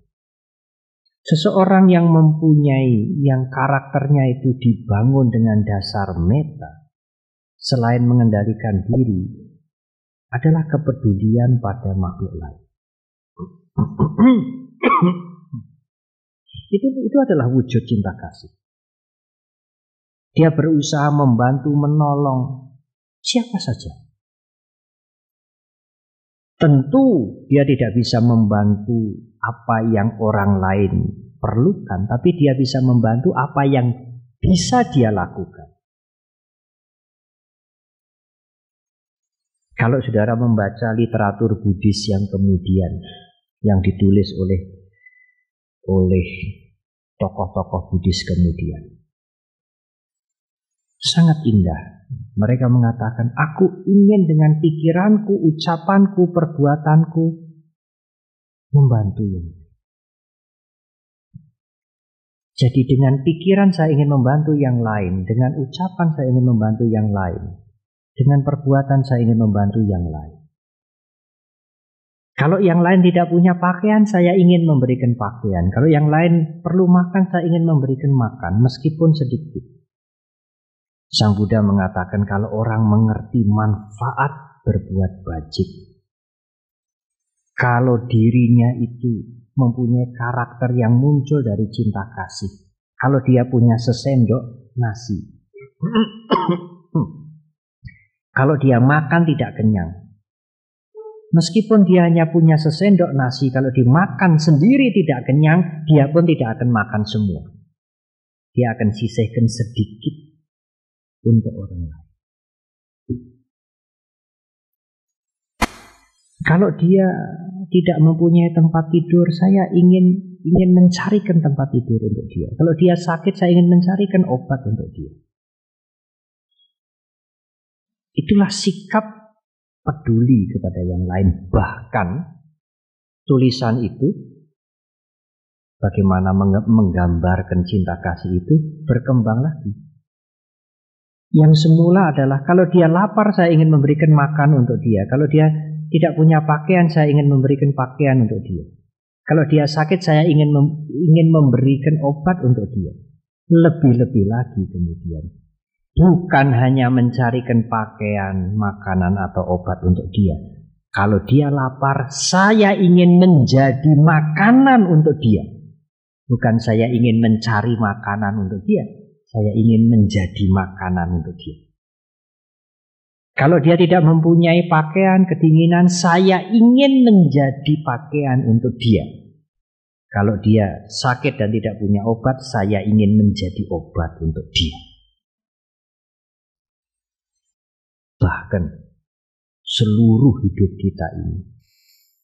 Seseorang yang mempunyai, yang karakternya itu dibangun dengan dasar meta, selain mengendalikan diri, adalah kepedulian pada makhluk lain. itu, itu adalah wujud cinta kasih. Dia berusaha membantu menolong siapa saja. Tentu dia tidak bisa membantu apa yang orang lain perlukan, tapi dia bisa membantu apa yang bisa dia lakukan. Kalau saudara membaca literatur Buddhis yang kemudian yang ditulis oleh oleh tokoh-tokoh Buddhis kemudian, sangat indah mereka mengatakan, aku ingin dengan pikiranku, ucapanku, perbuatanku membantu yang Jadi dengan pikiran saya ingin membantu yang lain, dengan ucapan saya ingin membantu yang lain, dengan perbuatan saya ingin membantu yang lain. Kalau yang lain tidak punya pakaian, saya ingin memberikan pakaian. Kalau yang lain perlu makan, saya ingin memberikan makan, meskipun sedikit. Sang Buddha mengatakan kalau orang mengerti manfaat berbuat bajik, kalau dirinya itu mempunyai karakter yang muncul dari cinta kasih, kalau dia punya sesendok nasi, kalau dia makan tidak kenyang, Meskipun dia hanya punya sesendok nasi, kalau dimakan sendiri tidak kenyang, dia pun tidak akan makan semua. Dia akan sisihkan sedikit untuk orang lain. Kalau dia tidak mempunyai tempat tidur, saya ingin ingin mencarikan tempat tidur untuk dia. Kalau dia sakit, saya ingin mencarikan obat untuk dia. Itulah sikap peduli kepada yang lain. Bahkan tulisan itu bagaimana menggambarkan cinta kasih itu berkembang lagi. Yang semula adalah kalau dia lapar saya ingin memberikan makan untuk dia. Kalau dia tidak punya pakaian saya ingin memberikan pakaian untuk dia. Kalau dia sakit saya ingin mem ingin memberikan obat untuk dia. Lebih-lebih lagi kemudian. Bukan hanya mencarikan pakaian, makanan atau obat untuk dia. Kalau dia lapar, saya ingin menjadi makanan untuk dia. Bukan saya ingin mencari makanan untuk dia, saya ingin menjadi makanan untuk dia. Kalau dia tidak mempunyai pakaian, kedinginan, saya ingin menjadi pakaian untuk dia. Kalau dia sakit dan tidak punya obat, saya ingin menjadi obat untuk dia. Bahkan seluruh hidup kita ini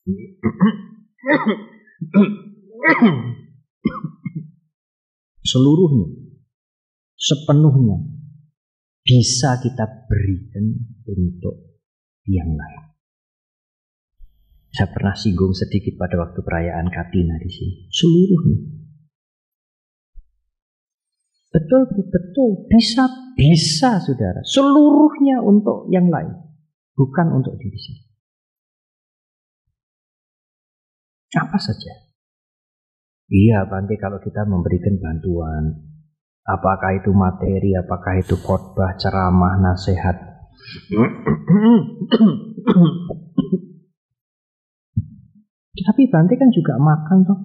seluruhnya sepenuhnya bisa kita berikan untuk yang lain. Saya pernah singgung sedikit pada waktu perayaan Katina di sini. Seluruhnya. Betul, betul, bisa, bisa saudara. Seluruhnya untuk yang lain. Bukan untuk diri sendiri. Apa saja. Iya, Bante kalau kita memberikan bantuan, Apakah itu materi, apakah itu khotbah, ceramah, nasihat. Tapi Bante kan juga makan toh.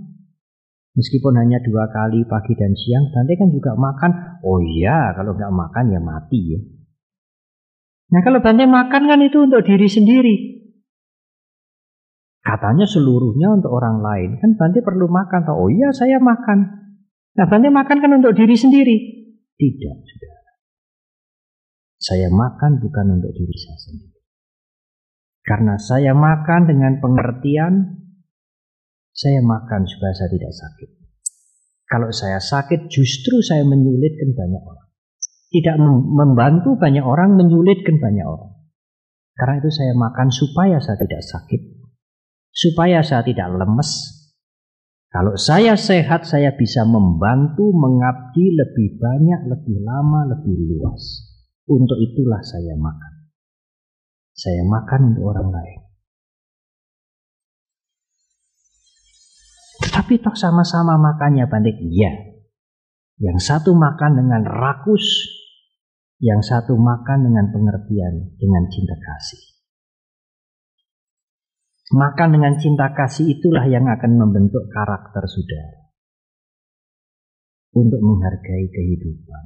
Meskipun hanya dua kali pagi dan siang, Bante kan juga makan. Oh iya, kalau nggak makan ya mati ya. Nah kalau Bante makan kan itu untuk diri sendiri. Katanya seluruhnya untuk orang lain. Kan Bante perlu makan. Toh. Oh iya saya makan. Nah, Bante makan kan untuk diri sendiri. Tidak, sudah. Saya makan bukan untuk diri saya sendiri. Karena saya makan dengan pengertian, saya makan supaya saya tidak sakit. Kalau saya sakit, justru saya menyulitkan banyak orang. Tidak membantu banyak orang, menyulitkan banyak orang. Karena itu saya makan supaya saya tidak sakit. Supaya saya tidak lemes, kalau saya sehat, saya bisa membantu mengabdi lebih banyak, lebih lama, lebih luas. Untuk itulah saya makan. Saya makan untuk orang lain. Tapi toh sama-sama makannya banding iya. Yang satu makan dengan rakus, yang satu makan dengan pengertian, dengan cinta kasih. Maka dengan cinta kasih itulah yang akan membentuk karakter saudara. Untuk menghargai kehidupan.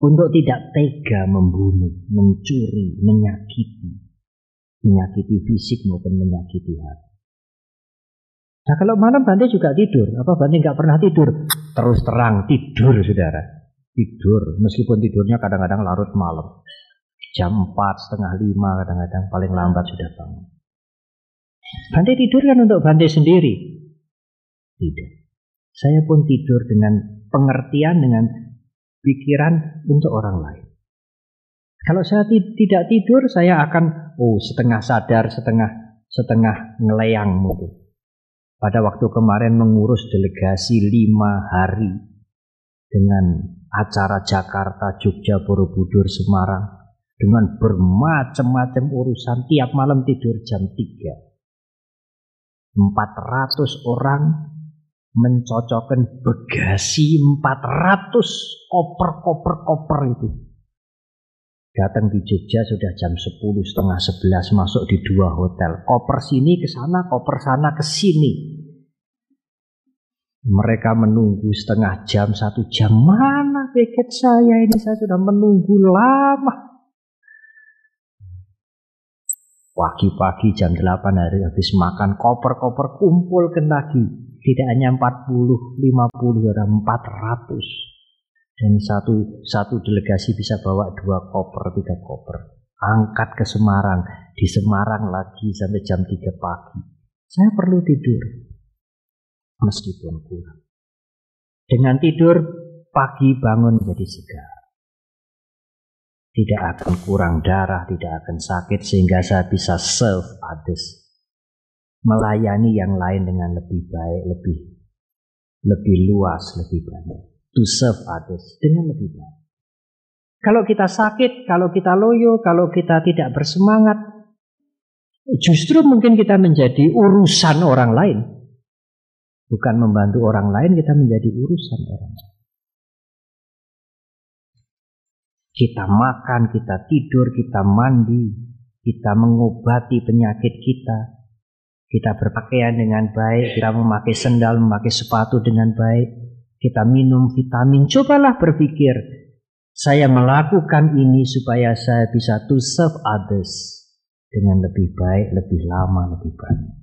Untuk tidak tega membunuh, mencuri, menyakiti. Menyakiti fisik maupun menyakiti hati. Nah kalau malam Bante juga tidur. Apa Bante nggak pernah tidur? Terus terang tidur saudara. Tidur. Meskipun tidurnya kadang-kadang larut malam. Jam 4, setengah 5 kadang-kadang paling lambat sudah bangun. Bante tidur kan untuk Bante sendiri? Tidak. Saya pun tidur dengan pengertian, dengan pikiran untuk orang lain. Kalau saya tidak tidur, saya akan oh setengah sadar, setengah setengah ngeleyang mungkin. Pada waktu kemarin mengurus delegasi lima hari dengan acara Jakarta, Jogja, Borobudur, Semarang dengan bermacam-macam urusan tiap malam tidur jam 3 400 orang mencocokkan bagasi 400 koper-koper-koper itu. Datang di Jogja sudah jam 10 setengah 11 masuk di dua hotel. Koper sini ke sana, koper sana ke sini. Mereka menunggu setengah jam, satu jam. Mana tiket saya ini? Saya sudah menunggu lama. Pagi-pagi jam 8 hari habis makan koper-koper kumpulkan lagi. Tidak hanya 40, 50, ada 400. Dan satu satu delegasi bisa bawa dua koper, tiga koper. Angkat ke Semarang. Di Semarang lagi sampai jam 3 pagi. Saya perlu tidur. Meskipun kurang. Dengan tidur pagi bangun jadi segar tidak akan kurang darah, tidak akan sakit sehingga saya bisa serve others. Melayani yang lain dengan lebih baik, lebih lebih luas, lebih banyak. To serve others dengan lebih baik. Kalau kita sakit, kalau kita loyo, kalau kita tidak bersemangat, justru mungkin kita menjadi urusan orang lain. Bukan membantu orang lain, kita menjadi urusan orang lain. Kita makan, kita tidur, kita mandi, kita mengobati penyakit kita, kita berpakaian dengan baik, kita memakai sendal, memakai sepatu dengan baik, kita minum vitamin. Cobalah berpikir, saya melakukan ini supaya saya bisa to serve others dengan lebih baik, lebih lama, lebih banyak.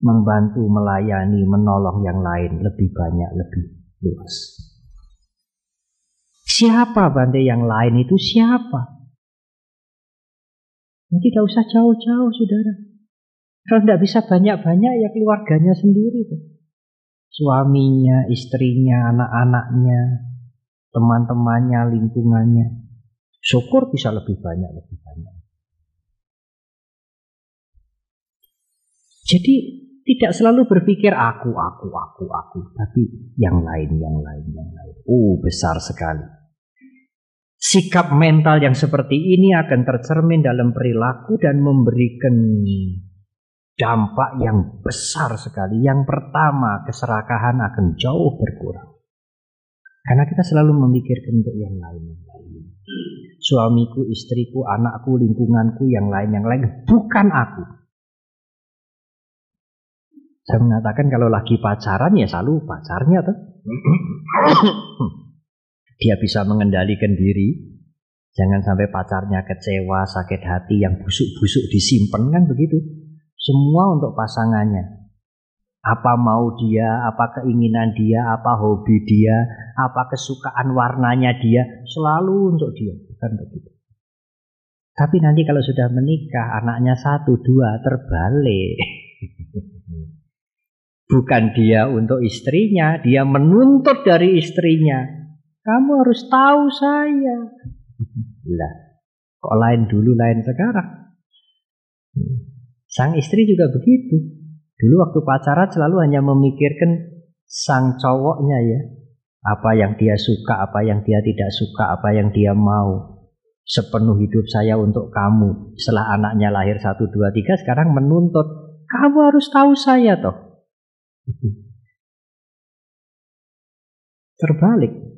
Membantu, melayani, menolong yang lain lebih banyak, lebih luas. Siapa bandai yang lain itu siapa? Jadi tidak usah jauh-jauh, saudara. Kalau tidak bisa banyak-banyak, ya keluarganya sendiri. Suaminya, istrinya, anak-anaknya, teman-temannya, lingkungannya. Syukur bisa lebih banyak, lebih banyak. Jadi tidak selalu berpikir aku, aku, aku, aku, tapi yang lain, yang lain, yang lain. Oh, besar sekali. Sikap mental yang seperti ini akan tercermin dalam perilaku dan memberikan dampak yang besar sekali. Yang pertama, keserakahan akan jauh berkurang. Karena kita selalu memikirkan untuk yang lain, yang lain. Suamiku, istriku, anakku, lingkunganku, yang lain, yang lain. Bukan aku. Saya mengatakan kalau lagi pacaran ya selalu pacarnya tuh. Dia bisa mengendalikan diri. Jangan sampai pacarnya kecewa, sakit hati, yang busuk-busuk disimpan kan begitu. Semua untuk pasangannya. Apa mau dia, apa keinginan dia, apa hobi dia, apa kesukaan warnanya dia, selalu untuk dia. Bukan begitu. Tapi nanti kalau sudah menikah, anaknya satu, dua, terbalik. Bukan dia untuk istrinya, dia menuntut dari istrinya. Kamu harus tahu saya. Lah, kok lain dulu, lain sekarang. Sang istri juga begitu. Dulu waktu pacaran selalu hanya memikirkan sang cowoknya ya. Apa yang dia suka, apa yang dia tidak suka, apa yang dia mau. Sepenuh hidup saya untuk kamu. Setelah anaknya lahir satu dua tiga sekarang menuntut. Kamu harus tahu saya toh. Terbalik.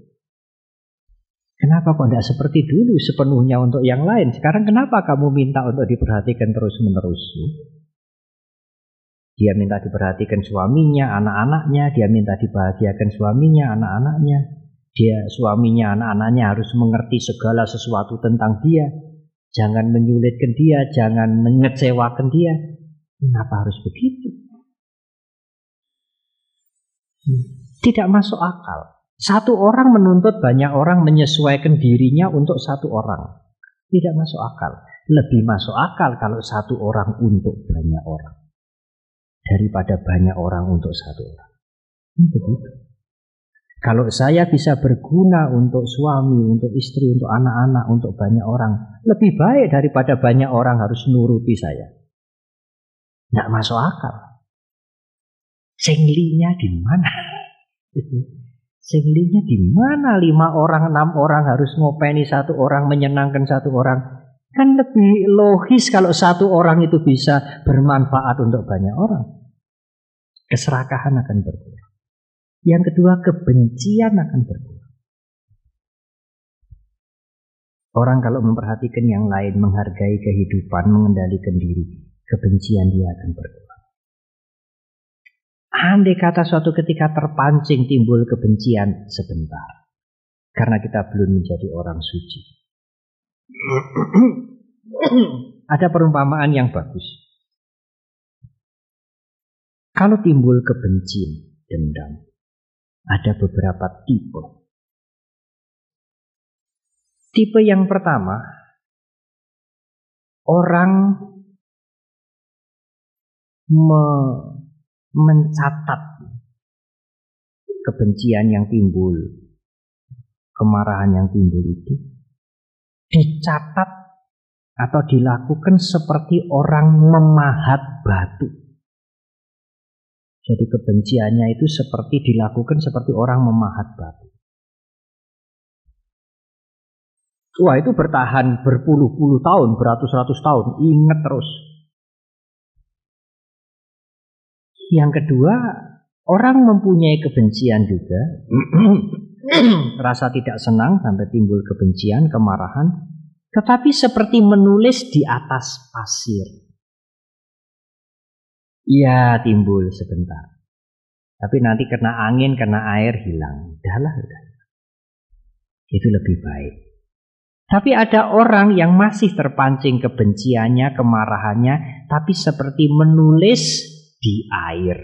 Kenapa kok tidak seperti dulu sepenuhnya untuk yang lain? Sekarang kenapa kamu minta untuk diperhatikan terus-menerus? Dia minta diperhatikan suaminya, anak-anaknya, dia minta dibahagiakan suaminya, anak-anaknya. Dia suaminya, anak-anaknya harus mengerti segala sesuatu tentang dia. Jangan menyulitkan dia, jangan mengecewakan dia. Kenapa harus begitu? Hmm. Tidak masuk akal. Satu orang menuntut banyak orang menyesuaikan dirinya untuk satu orang. Tidak masuk akal. Lebih masuk akal kalau satu orang untuk banyak orang. Daripada banyak orang untuk satu orang. Hmm, begitu. Kalau saya bisa berguna untuk suami, untuk istri, untuk anak-anak, untuk banyak orang, lebih baik daripada banyak orang harus nuruti saya. Tidak masuk akal. Senglinya di mana? Singlinya di mana lima orang, enam orang harus ngopeni satu orang, menyenangkan satu orang. Kan lebih logis kalau satu orang itu bisa bermanfaat untuk banyak orang. Keserakahan akan berkurang. Yang kedua, kebencian akan berkurang. Orang kalau memperhatikan yang lain, menghargai kehidupan, mengendalikan diri, kebencian dia akan berkurang. Andai kata suatu ketika terpancing timbul kebencian sebentar. Karena kita belum menjadi orang suci. Ada perumpamaan yang bagus. Kalau timbul kebencian, dendam, ada beberapa tipe. Tipe yang pertama, orang me mencatat kebencian yang timbul, kemarahan yang timbul itu dicatat atau dilakukan seperti orang memahat batu. Jadi kebenciannya itu seperti dilakukan seperti orang memahat batu. Wah itu bertahan berpuluh-puluh tahun, beratus-ratus tahun. Ingat terus. Yang kedua, orang mempunyai kebencian juga. Rasa tidak senang sampai timbul kebencian, kemarahan. Tetapi seperti menulis di atas pasir. Ya timbul sebentar. Tapi nanti kena angin, kena air, hilang. Udahlah, udah. Itu lebih baik. Tapi ada orang yang masih terpancing kebenciannya, kemarahannya, tapi seperti menulis di air.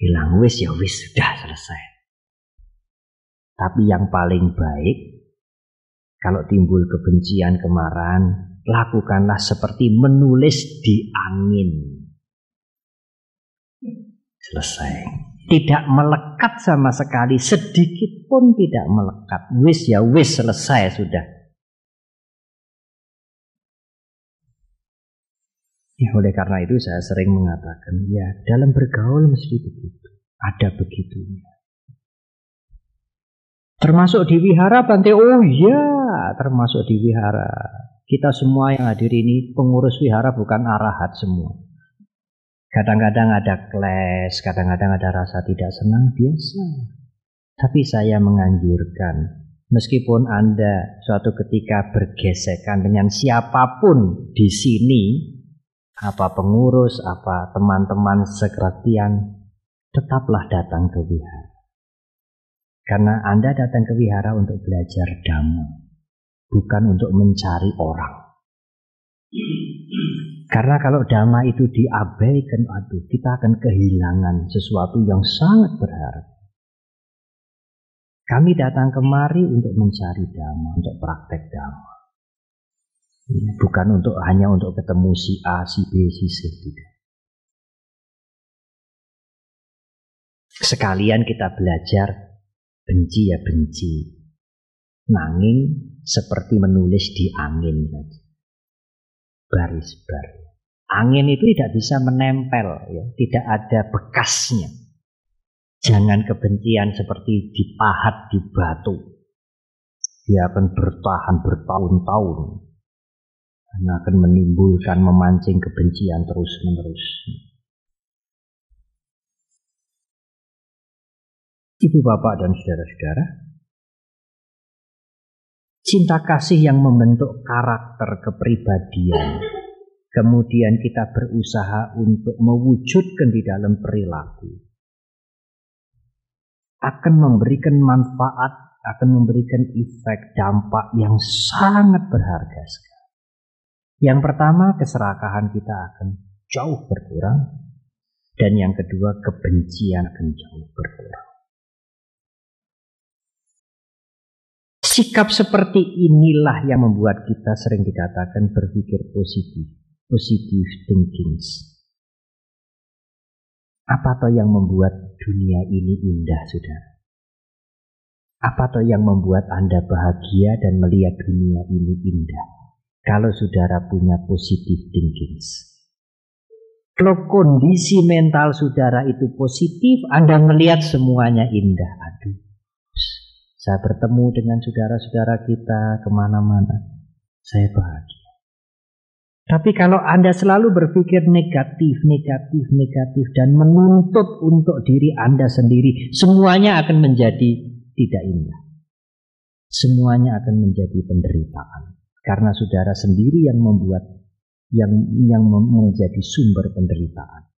Hilang wis ya wis sudah selesai. Tapi yang paling baik kalau timbul kebencian, kemarahan, lakukanlah seperti menulis di angin. Selesai tidak melekat sama sekali, sedikit pun tidak melekat. Wis ya wis selesai sudah. Ya, oleh karena itu saya sering mengatakan, ya dalam bergaul mesti begitu. Ada begitunya. Termasuk di wihara Bante, oh ya termasuk di wihara. Kita semua yang hadir ini pengurus wihara bukan arahat semua. Kadang-kadang ada kles, kadang-kadang ada rasa tidak senang, biasa. Tapi saya menganjurkan, meskipun Anda suatu ketika bergesekan dengan siapa pun di sini, apa pengurus, apa teman-teman sekretian, tetaplah datang ke wihara. Karena Anda datang ke wihara untuk belajar dhamma, bukan untuk mencari orang. Karena kalau dhamma itu diabaikan, aduh, kita akan kehilangan sesuatu yang sangat berharga. Kami datang kemari untuk mencari dhamma, untuk praktek dhamma. Bukan untuk hanya untuk ketemu si A, si B, si C, tidak. Sekalian kita belajar benci ya benci. Nanging seperti menulis di angin saja baris-baris. Angin itu tidak bisa menempel, ya. tidak ada bekasnya. Jangan kebencian seperti dipahat di batu. Dia akan bertahan bertahun-tahun. Karena akan menimbulkan, memancing kebencian terus-menerus. Ibu bapak dan saudara-saudara, Cinta kasih yang membentuk karakter kepribadian. Kemudian kita berusaha untuk mewujudkan di dalam perilaku. Akan memberikan manfaat, akan memberikan efek dampak yang sangat berharga sekali. Yang pertama, keserakahan kita akan jauh berkurang. Dan yang kedua, kebencian akan jauh berkurang. Sikap seperti inilah yang membuat kita sering dikatakan berpikir positif, positif thinking. Apa toh yang membuat dunia ini indah, sudah? Apa toh yang membuat Anda bahagia dan melihat dunia ini indah? Kalau saudara punya positif thinking. Kalau kondisi mental saudara itu positif, Anda melihat semuanya indah. Aduh, saya bertemu dengan saudara-saudara kita ke mana-mana. Saya bahagia. Tapi kalau Anda selalu berpikir negatif, negatif, negatif, dan menuntut untuk diri Anda sendiri, semuanya akan menjadi tidak indah. Semuanya akan menjadi penderitaan. Karena saudara sendiri yang membuat, yang, yang menjadi sumber penderitaan.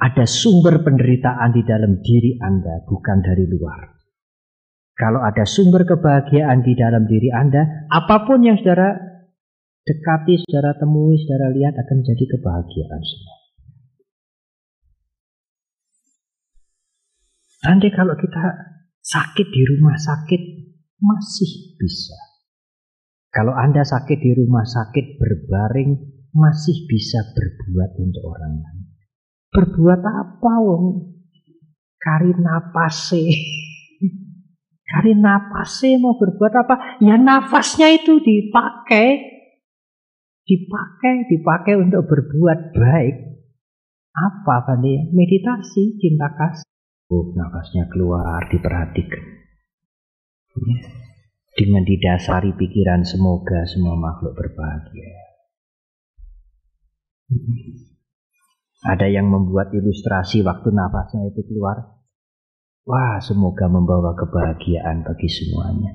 Ada sumber penderitaan di dalam diri Anda, bukan dari luar. Kalau ada sumber kebahagiaan di dalam diri Anda, apa pun yang saudara dekati, saudara temui, saudara lihat akan jadi kebahagiaan semua. Andai kalau kita sakit di rumah sakit, masih bisa. Kalau Anda sakit di rumah sakit berbaring, masih bisa berbuat untuk orang lain. Berbuat apa, wong? Karina pase. Cari napasnya mau berbuat apa? Ya nafasnya itu dipakai. Dipakai, dipakai untuk berbuat baik. Apa tadi? Meditasi, cinta kasih. Oh, nafasnya keluar, diperhatikan. Ya. Dengan didasari pikiran semoga semua makhluk berbahagia. Ada yang membuat ilustrasi waktu nafasnya itu keluar. Wah, semoga membawa kebahagiaan bagi semuanya.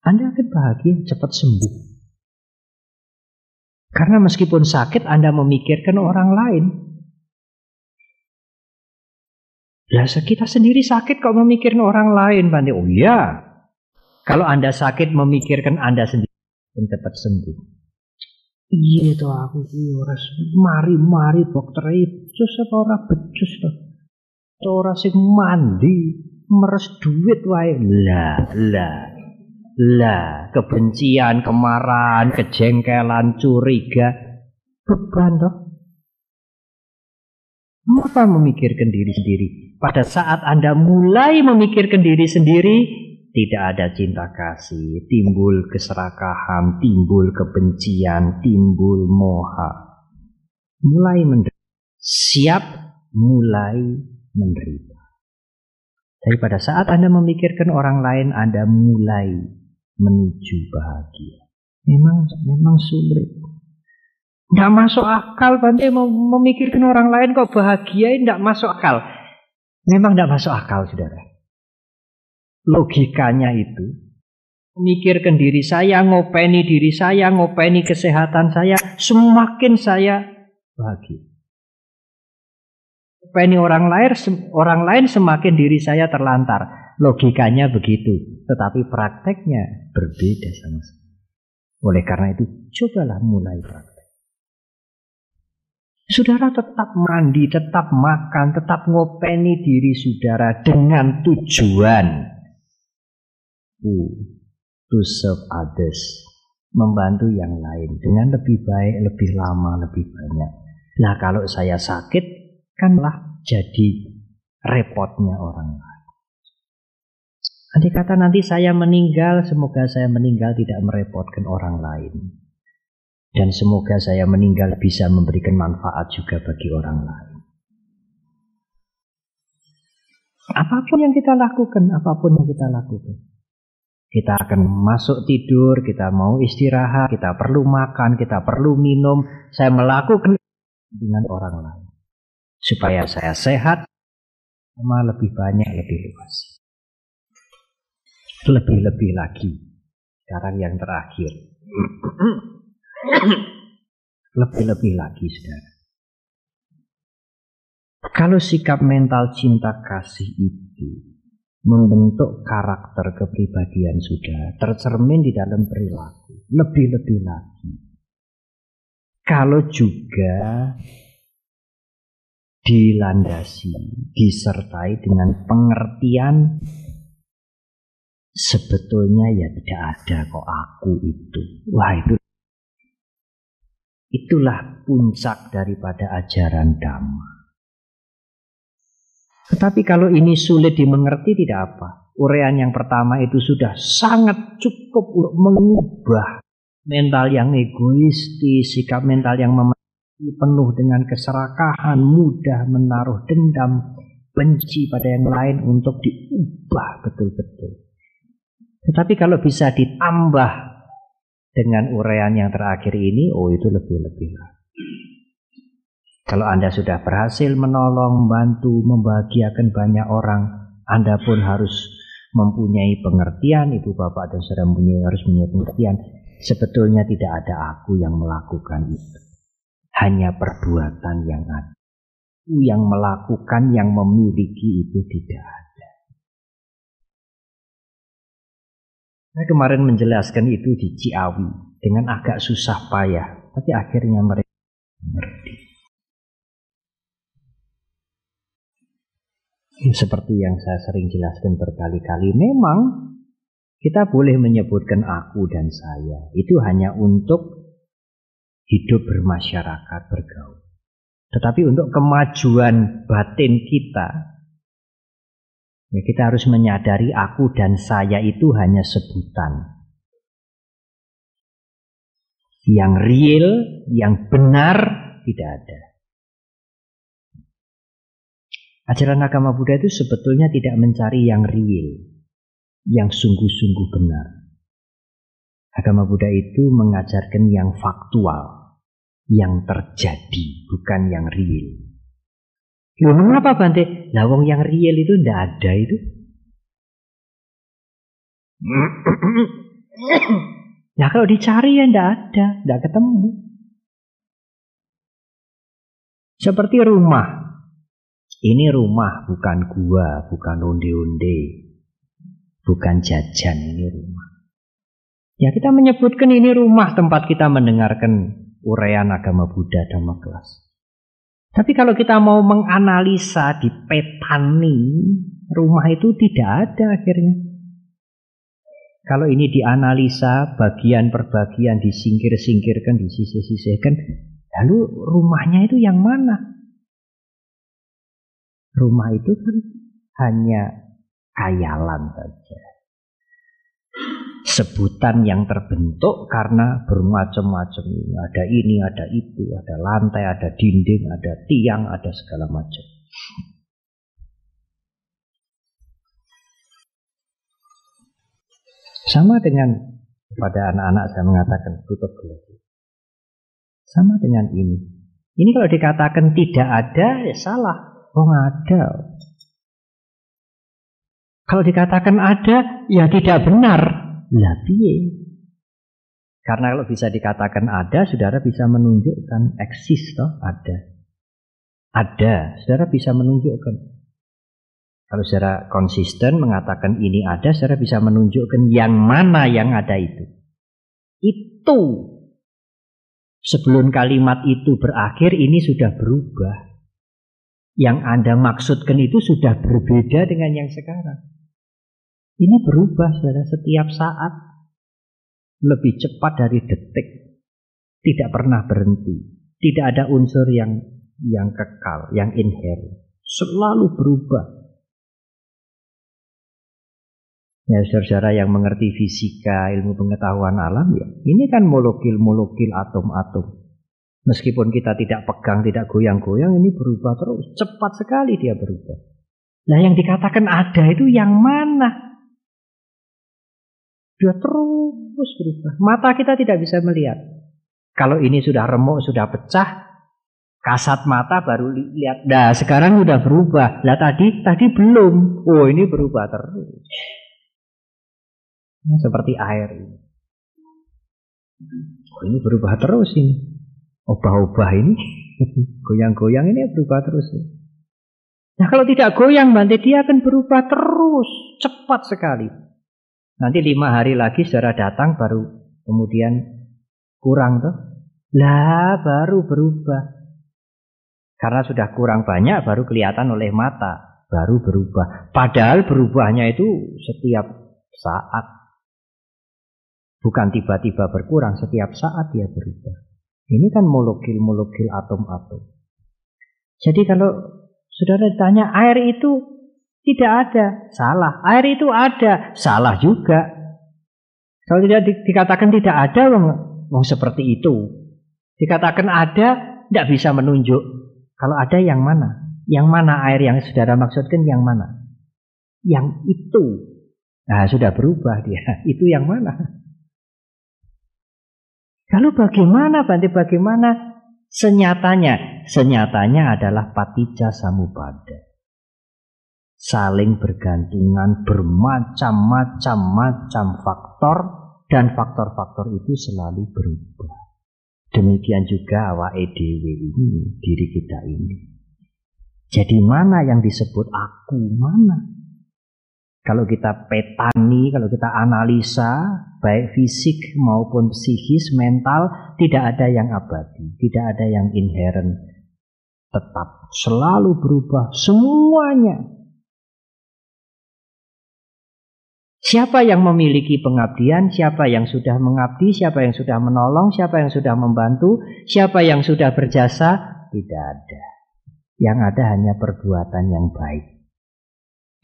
Anda akan bahagia, cepat sembuh. Karena meskipun sakit, Anda memikirkan orang lain. Ya, kita sendiri sakit kok memikirkan orang lain, Bante. Oh iya. Kalau Anda sakit memikirkan Anda sendiri, dan cepat sembuh. Iya to aku ki ora mari-mari dokter becus apa ora becus to. Ora sing mandi meres duit wae. Lah, lah. Lah, kebencian, kemarahan, kejengkelan, curiga beban toh. Mengapa memikirkan diri sendiri? Pada saat Anda mulai memikirkan diri sendiri, tidak ada cinta kasih, timbul keserakahan, timbul kebencian, timbul moha. Mulai menderita. Siap mulai menderita. Tapi pada saat Anda memikirkan orang lain, Anda mulai menuju bahagia. Memang memang sulit. Tidak masuk akal, Bante mau memikirkan orang lain kok bahagia, tidak masuk akal. Memang tidak masuk akal, saudara logikanya itu memikirkan diri saya, ngopeni diri saya, ngopeni kesehatan saya, semakin saya bahagia. Ngopeni orang lain, orang lain semakin diri saya terlantar. Logikanya begitu, tetapi prakteknya berbeda sama sekali. Oleh karena itu, cobalah mulai praktek. Saudara tetap mandi, tetap makan, tetap ngopeni diri saudara dengan tujuan to serve others, membantu yang lain dengan lebih baik, lebih lama, lebih banyak. Nah kalau saya sakit, kanlah jadi repotnya orang lain. Nanti kata nanti saya meninggal, semoga saya meninggal tidak merepotkan orang lain. Dan semoga saya meninggal bisa memberikan manfaat juga bagi orang lain. Apa pun yang kita lakukan, apa pun yang kita lakukan. Kita akan masuk tidur, kita mau istirahat, kita perlu makan, kita perlu minum. Saya melakukan dengan orang lain. Supaya saya sehat, sama lebih banyak, lebih luas. Lebih-lebih lagi. Sekarang yang terakhir. Lebih-lebih lagi, saudara. Kalau sikap mental cinta kasih itu membentuk karakter kepribadian sudah tercermin di dalam perilaku. Lebih-lebih lagi. Kalau juga dilandasi, disertai dengan pengertian sebetulnya ya tidak ada kok aku itu. Wah itu itulah puncak daripada ajaran Dhamma. Tetapi kalau ini sulit dimengerti tidak apa. Urean yang pertama itu sudah sangat cukup untuk mengubah mental yang egoistis, sikap mental yang memati, penuh dengan keserakahan, mudah menaruh dendam, benci pada yang lain untuk diubah betul-betul. Tetapi kalau bisa ditambah dengan urean yang terakhir ini, oh itu lebih-lebih lah. Kalau Anda sudah berhasil menolong, membantu, membahagiakan banyak orang, Anda pun harus mempunyai pengertian, Ibu Bapak dan Saudara harus mempunyai pengertian. Sebetulnya tidak ada aku yang melakukan itu. Hanya perbuatan yang ada. Yang melakukan, yang memiliki itu tidak ada. Saya kemarin menjelaskan itu di Ciawi dengan agak susah payah, tapi akhirnya mereka mengerti. Seperti yang saya sering jelaskan berkali-kali, memang kita boleh menyebutkan aku dan saya. Itu hanya untuk hidup bermasyarakat, bergaul. Tetapi untuk kemajuan batin kita, ya kita harus menyadari aku dan saya itu hanya sebutan. Yang real, yang benar, tidak ada. Ajaran agama Buddha itu sebetulnya tidak mencari yang real. yang sungguh-sungguh benar. Agama Buddha itu mengajarkan yang faktual, yang terjadi, bukan yang real. Loh, mengapa Bante? Lawang yang real itu tidak ada itu. Ya kalau dicari ya tidak ada, tidak ketemu. Seperti rumah. Ini rumah, bukan gua, bukan onde-onde. Bukan jajan, ini rumah. Ya kita menyebutkan ini rumah tempat kita mendengarkan uraian agama Buddha Dhamma kelas. Tapi kalau kita mau menganalisa di petani, rumah itu tidak ada akhirnya. Kalau ini dianalisa bagian per bagian disingkir-singkirkan, disisih-sisihkan, lalu rumahnya itu yang mana? Rumah itu kan hanya kayalan saja. Sebutan yang terbentuk karena bermacam-macam. Ada ini, ada itu, ada lantai, ada dinding, ada tiang, ada segala macam. Sama dengan pada anak-anak saya mengatakan tutup gelas. Sama dengan ini. Ini kalau dikatakan tidak ada, ya salah. Oh ada. Kalau dikatakan ada, ya tidak benar. Lah Karena kalau bisa dikatakan ada, saudara bisa menunjukkan eksis toh ada. Ada, saudara bisa menunjukkan. Kalau secara konsisten mengatakan ini ada, saudara bisa menunjukkan yang mana yang ada itu. Itu. Sebelum kalimat itu berakhir, ini sudah berubah. Yang Anda maksudkan itu sudah berbeda dengan yang sekarang. Ini berubah saudara setiap saat. Lebih cepat dari detik. Tidak pernah berhenti. Tidak ada unsur yang yang kekal, yang inherent. Selalu berubah. Ya saudara yang mengerti fisika, ilmu pengetahuan alam ya. Ini kan molekul-molekul atom-atom. Meskipun kita tidak pegang, tidak goyang-goyang, ini berubah terus. Cepat sekali dia berubah. Nah yang dikatakan ada itu yang mana? Dia terus berubah. Mata kita tidak bisa melihat. Kalau ini sudah remuk, sudah pecah, kasat mata baru lihat. Nah sekarang sudah berubah. Lah tadi, tadi belum. Oh ini berubah terus. Seperti air ini. Oh, ini berubah terus ini. Obah-obah ini, goyang-goyang ini berubah terus. Nah kalau tidak goyang nanti dia akan berubah terus, cepat sekali. Nanti lima hari lagi saudara datang baru kemudian kurang tuh. Lah baru berubah. Karena sudah kurang banyak baru kelihatan oleh mata, baru berubah. Padahal berubahnya itu setiap saat. Bukan tiba-tiba berkurang, setiap saat dia berubah. Ini kan molekul-molekul atom-atom. Jadi kalau saudara ditanya air itu tidak ada, salah. Air itu ada, salah juga. Kalau tidak di, dikatakan tidak ada, mau seperti itu. Dikatakan ada, tidak bisa menunjuk. Kalau ada yang mana? Yang mana air yang saudara maksudkan yang mana? Yang itu. Nah sudah berubah dia. Itu yang mana? Lalu bagaimana Bante bagaimana senyatanya? Senyatanya adalah patija samubada. Saling bergantungan bermacam-macam macam faktor dan faktor-faktor itu selalu berubah. Demikian juga awak EDW ini, diri kita ini. Jadi mana yang disebut aku, mana? Kalau kita petani, kalau kita analisa, baik fisik maupun psikis, mental, tidak ada yang abadi, tidak ada yang inherent, tetap selalu berubah semuanya. Siapa yang memiliki pengabdian, siapa yang sudah mengabdi, siapa yang sudah menolong, siapa yang sudah membantu, siapa yang sudah berjasa, tidak ada. Yang ada hanya perbuatan yang baik.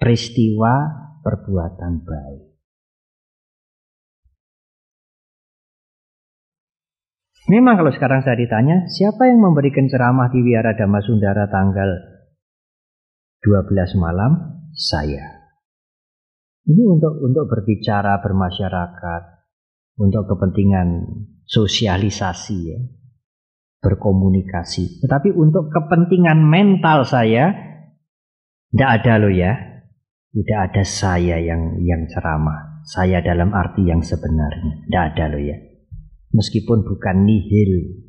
Peristiwa perbuatan baik. Memang kalau sekarang saya ditanya, siapa yang memberikan ceramah di Wiara Dhamma Sundara tanggal 12 malam? Saya. Ini untuk untuk berbicara bermasyarakat, untuk kepentingan sosialisasi ya, berkomunikasi. Tetapi untuk kepentingan mental saya, tidak ada loh ya, tidak ada saya yang yang ceramah. Saya dalam arti yang sebenarnya, tidak ada loh ya. Meskipun bukan nihil.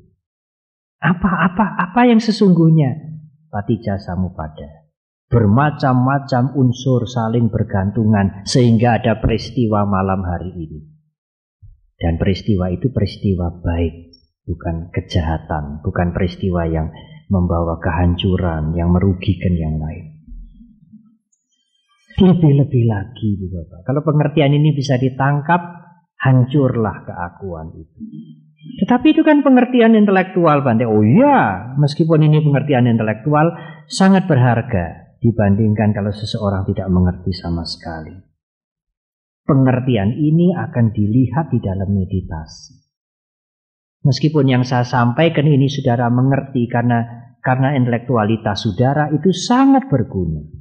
Apa-apa apa yang sesungguhnya? Pati jasamu pada bermacam-macam unsur saling bergantungan sehingga ada peristiwa malam hari ini. Dan peristiwa itu peristiwa baik, bukan kejahatan, bukan peristiwa yang membawa kehancuran, yang merugikan yang lain. Lebih-lebih lagi, Bapak. Kalau pengertian ini bisa ditangkap, hancurlah keakuan itu. Tetapi itu kan pengertian intelektual, Bante. Oh iya, meskipun ini pengertian intelektual, sangat berharga dibandingkan kalau seseorang tidak mengerti sama sekali. Pengertian ini akan dilihat di dalam meditasi. Meskipun yang saya sampaikan ini saudara mengerti karena karena intelektualitas saudara itu sangat berguna.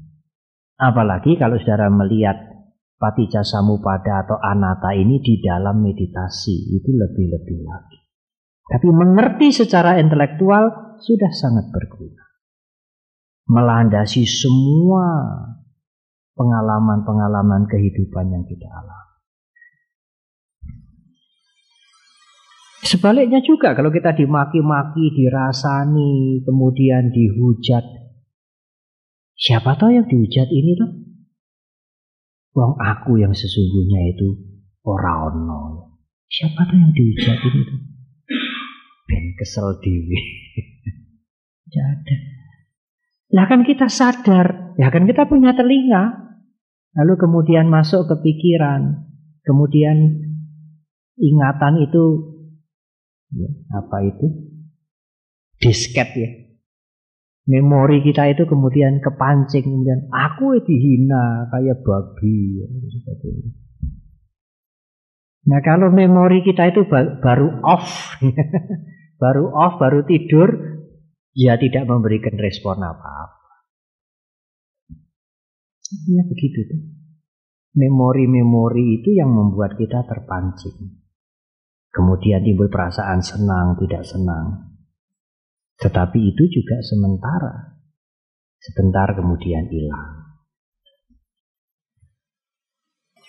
Apalagi kalau saudara melihat patija samupada atau anata ini di dalam meditasi itu lebih-lebih lagi. Tapi mengerti secara intelektual sudah sangat berguna melandasi semua pengalaman-pengalaman kehidupan yang kita alami. Sebaliknya juga kalau kita dimaki-maki, dirasani, kemudian dihujat. Siapa tahu yang dihujat ini tuh? Wong aku yang sesungguhnya itu orang ono. Siapa tahu yang dihujat ini tuh? Ben kesel dewi. Tidak ada. Lah kan kita sadar, ya kan kita punya telinga. Lalu kemudian masuk ke pikiran, kemudian ingatan itu ya, apa itu? Disket ya. Memori kita itu kemudian kepancing kemudian aku dihina kayak babi Nah kalau memori kita itu baru off, baru off, baru tidur, ya tidak memberikan respon apa-apa. Ya begitu tuh. Memori-memori itu yang membuat kita terpancing. Kemudian timbul perasaan senang, tidak senang. Tetapi itu juga sementara. Sebentar kemudian hilang.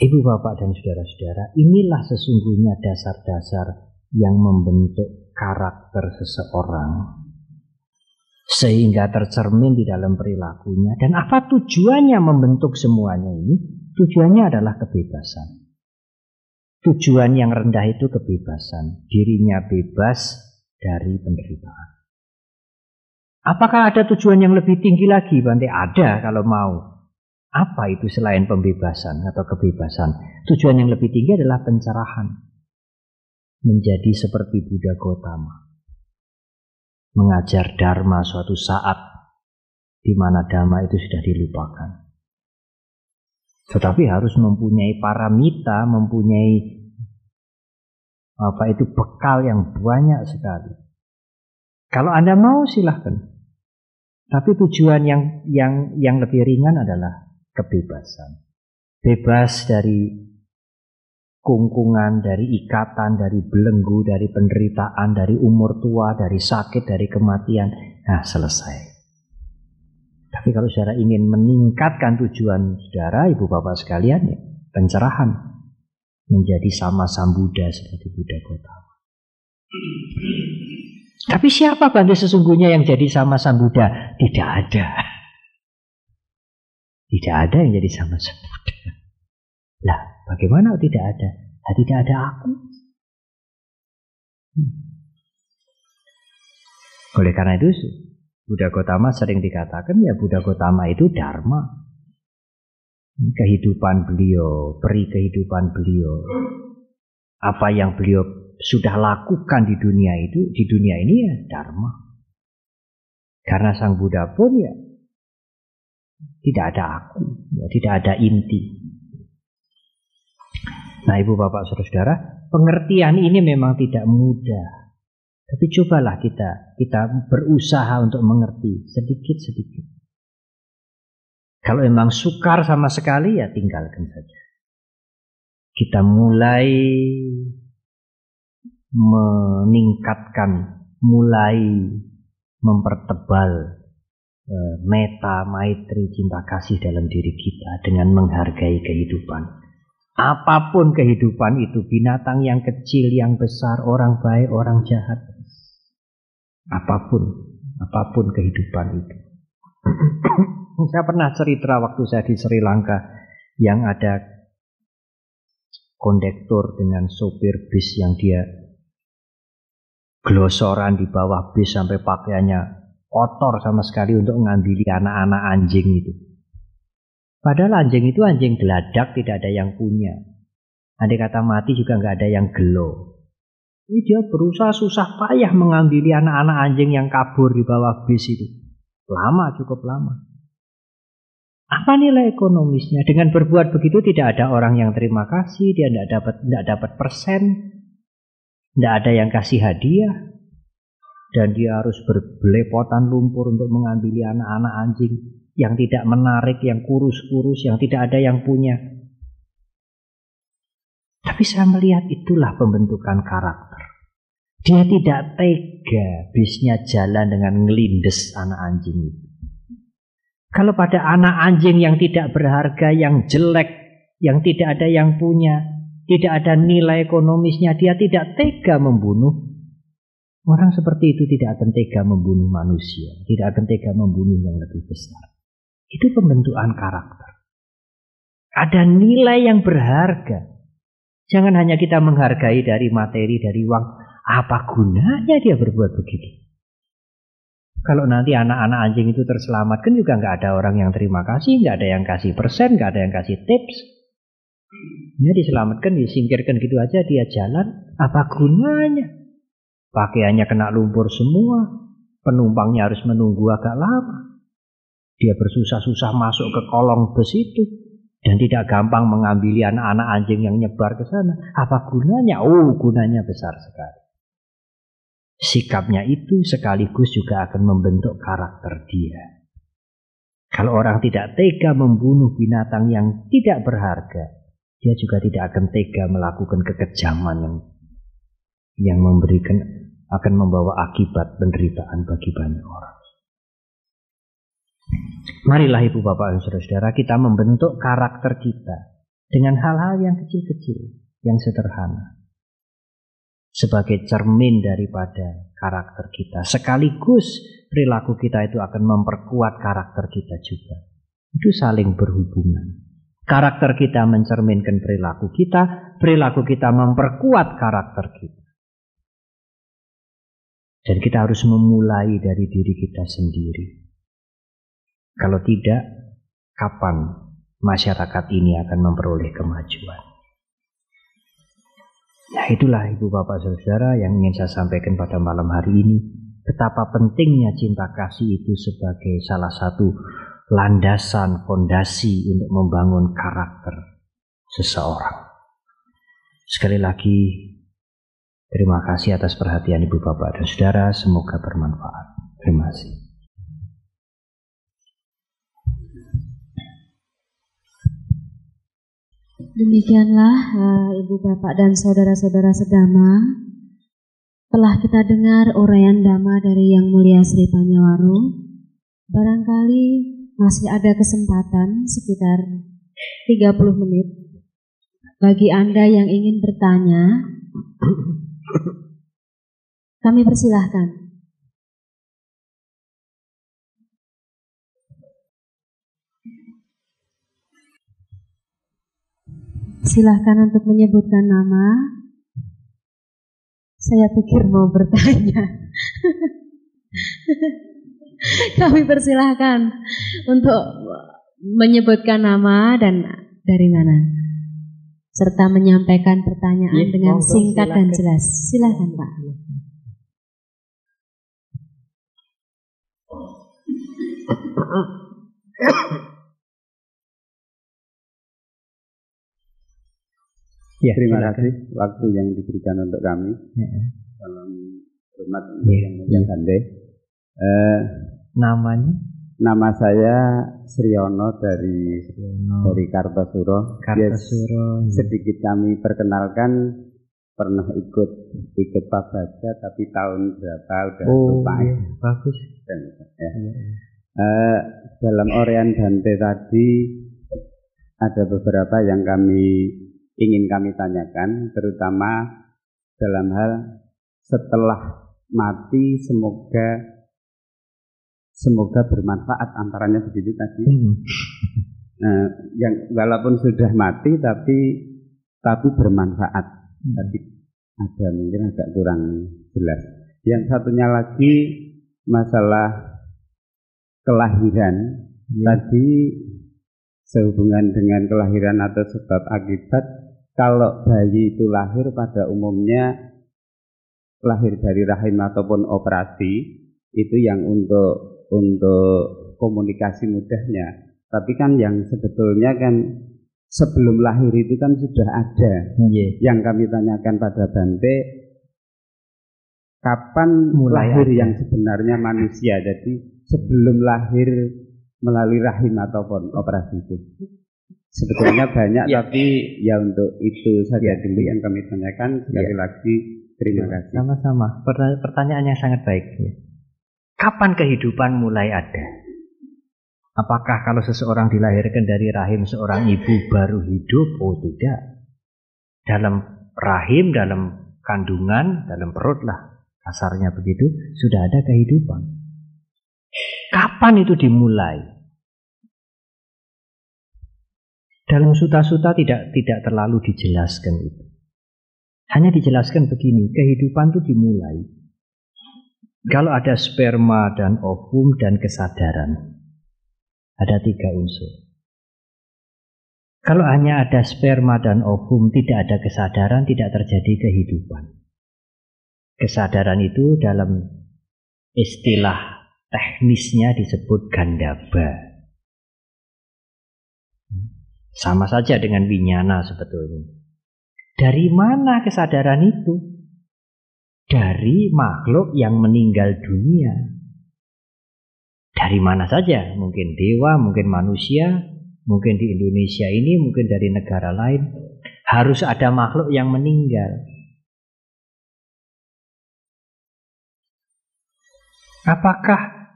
Ibu bapak dan saudara-saudara, inilah sesungguhnya dasar-dasar yang membentuk karakter seseorang sehingga tercermin di dalam perilakunya. Dan apa tujuannya membentuk semuanya ini? Tujuannya adalah kebebasan. Tujuan yang rendah itu kebebasan, dirinya bebas dari penderitaan. Apakah ada tujuan yang lebih tinggi lagi, Bante? Ada kalau mau. Apa itu selain pembebasan atau kebebasan? Tujuan yang lebih tinggi adalah pencerahan. Menjadi seperti Buddha Gautama mengajar dharma suatu saat di mana dharma itu sudah dilupakan. Tetapi harus mempunyai paramita, mempunyai apa itu bekal yang banyak sekali. Kalau Anda mau silahkan. Tapi tujuan yang yang yang lebih ringan adalah kebebasan. Bebas dari kungkungan, dari ikatan, dari belenggu, dari penderitaan, dari umur tua, dari sakit, dari kematian. Nah, selesai. Tapi kalau saudara ingin meningkatkan tujuan saudara, ibu bapak sekalian, ya, pencerahan menjadi sama sambuda seperti Buddha Kota. Tapi siapa bantu sesungguhnya yang jadi sama sambuda? Tidak ada. Tidak ada yang jadi sama sambuda. Lah, Bagaimana tidak ada? Nah, tidak ada aku. Hmm. Oleh karena itu, Buddha Gotama sering dikatakan ya Buddha Gotama itu Dharma. Kehidupan beliau, peri kehidupan beliau. Apa yang beliau sudah lakukan di dunia itu, di dunia ini ya Dharma. Karena Sang Buddha pun ya tidak ada aku, ya, tidak ada inti. Nah ibu bapak saudara-saudara, pengertian ini memang tidak mudah. Tapi cobalah kita kita berusaha untuk mengerti sedikit-sedikit. Kalau memang sukar sama sekali ya tinggalkan saja. kita mulai meningkatkan, mulai mempertebal eh, meta, maitri, cinta kasih dalam diri kita dengan menghargai kehidupan. Apa pun kehidupan itu, binatang yang kecil, yang besar, orang baik, orang jahat. Apa pun, apa pun kehidupan itu. saya pernah cerita waktu saya di Sri Lanka yang ada kondektur dengan sopir bis yang dia glosoran di bawah bis sampai pakaiannya kotor sama sekali untuk mengambil anak-anak anjing itu. Padahal anjing itu anjing geladak, tidak ada yang punya. Andai kata mati juga nggak ada yang gelo. Ini dia berusaha susah payah mengambil anak-anak anjing yang kabur di bawah bis itu. Lama, cukup lama. Apa nilai ekonomisnya? Dengan berbuat begitu tidak ada orang yang terima kasih, dia tidak dapat tidak dapat persen, tidak ada yang kasih hadiah, dan dia harus berbelepotan lumpur untuk mengambil anak-anak anjing yang tidak menarik, yang kurus-kurus, yang tidak ada yang punya. Tapi saya melihat itulah pembentukan karakter. Dia tidak tega bisnya jalan dengan ngelindes anak anjing itu. Kalau pada anak anjing yang tidak berharga, yang jelek, yang tidak ada yang punya, tidak ada nilai ekonomisnya, dia tidak tega membunuh. Orang seperti itu tidak akan tega membunuh manusia, tidak akan tega membunuh yang lebih besar. Itu pembentukan karakter. Ada nilai yang berharga. Jangan hanya kita menghargai dari materi, dari uang. Apa gunanya dia berbuat begitu? Kalau nanti anak-anak anjing itu terselamatkan juga nggak ada orang yang terima kasih, nggak ada yang kasih persen, nggak ada yang kasih tips. Dia diselamatkan, disingkirkan gitu aja, dia jalan. Apa gunanya? Pakaiannya kena lumpur semua, penumpangnya harus menunggu agak lama. Dia bersusah-susah masuk ke kolong bus itu dan tidak gampang mengambil anak-anak anjing yang nyebar ke sana. Apa gunanya? Oh, gunanya besar sekali. Sikapnya itu sekaligus juga akan membentuk karakter dia. Kalau orang tidak tega membunuh binatang yang tidak berharga, dia juga tidak akan tega melakukan kekejaman yang yang memberikan akan membawa akibat penderitaan bagi banyak orang. Marilah ibu bapak dan saudara-saudara kita membentuk karakter kita dengan hal-hal yang kecil-kecil, yang sederhana. Sebagai cermin daripada karakter kita. Sekaligus perilaku kita itu akan memperkuat karakter kita juga. Itu saling berhubungan. Karakter kita mencerminkan perilaku kita, perilaku kita memperkuat karakter kita. Dan kita harus memulai dari diri kita sendiri. Kalau tidak, kapan masyarakat ini akan memperoleh kemajuan? Nah itulah ibu bapak saudara yang ingin saya sampaikan pada malam hari ini. Betapa pentingnya cinta kasih itu sebagai salah satu landasan, fondasi untuk membangun karakter seseorang. Sekali lagi, terima kasih atas perhatian ibu bapak dan saudara. Semoga bermanfaat. Terima kasih. Demikianlah uh, Ibu Bapak dan Saudara-saudara sedama telah kita dengar uraian dhamma dari Yang Mulia Sri Panyawaru. Barangkali masih ada kesempatan sekitar 30 menit bagi Anda yang ingin bertanya. Kami persilahkan. Silahkan untuk menyebutkan nama. Saya pikir mau bertanya. Kami persilahkan untuk menyebutkan nama dan dari mana. Serta menyampaikan pertanyaan ya, dengan singkat silakan. dan jelas. Silahkan Pak. Ya, terima kasih waktu yang diberikan untuk kami. Ya. Salam hormat untuk ya. yang mulia ya. Eh, namanya? Nama saya Sriono dari Sriono. dari Kartosuro. Kartosuro. Yes, sedikit kami perkenalkan pernah ikut ikut Pak Baca tapi tahun berapa udah oh, lupa. Iya, bagus. Ya. Iya. Uh, dalam Orian Dante tadi ada beberapa yang kami ingin kami tanyakan, terutama dalam hal setelah mati semoga semoga bermanfaat antaranya begitu tadi. Hmm. Nah, yang walaupun sudah mati tapi tapi bermanfaat. Hmm. Tapi ada mungkin agak kurang jelas. Yang satunya lagi masalah kelahiran. Hmm. Tadi sehubungan dengan kelahiran atau sebab akibat kalau bayi itu lahir pada umumnya lahir dari rahim ataupun operasi itu yang untuk untuk komunikasi mudahnya. Tapi kan yang sebetulnya kan sebelum lahir itu kan sudah ada. Yeah. Yang kami tanyakan pada Bante, kapan Mulai lahir ada. yang sebenarnya manusia? Jadi sebelum lahir melalui rahim ataupun operasi itu. Sebetulnya banyak, ya. tapi ya untuk itu saja ya. dulu yang kami tanyakan. Sekali ya. lagi terima ya. kasih. Sama-sama. Pertanyaan yang sangat baik. Ya. Kapan kehidupan mulai ada? Apakah kalau seseorang dilahirkan dari rahim seorang ibu baru hidup? Oh tidak. Dalam rahim, dalam kandungan, dalam perut lah. Kasarnya begitu, sudah ada kehidupan. Kapan itu dimulai? Dalam suta-suta tidak tidak terlalu dijelaskan itu. Hanya dijelaskan begini, kehidupan itu dimulai kalau ada sperma dan ovum dan kesadaran, ada tiga unsur. Kalau hanya ada sperma dan ovum, tidak ada kesadaran, tidak terjadi kehidupan. Kesadaran itu dalam istilah teknisnya disebut gandaba. Sama saja dengan winyana sebetulnya. Dari mana kesadaran itu? Dari makhluk yang meninggal dunia. Dari mana saja, mungkin dewa, mungkin manusia, mungkin di Indonesia ini, mungkin dari negara lain, harus ada makhluk yang meninggal. Apakah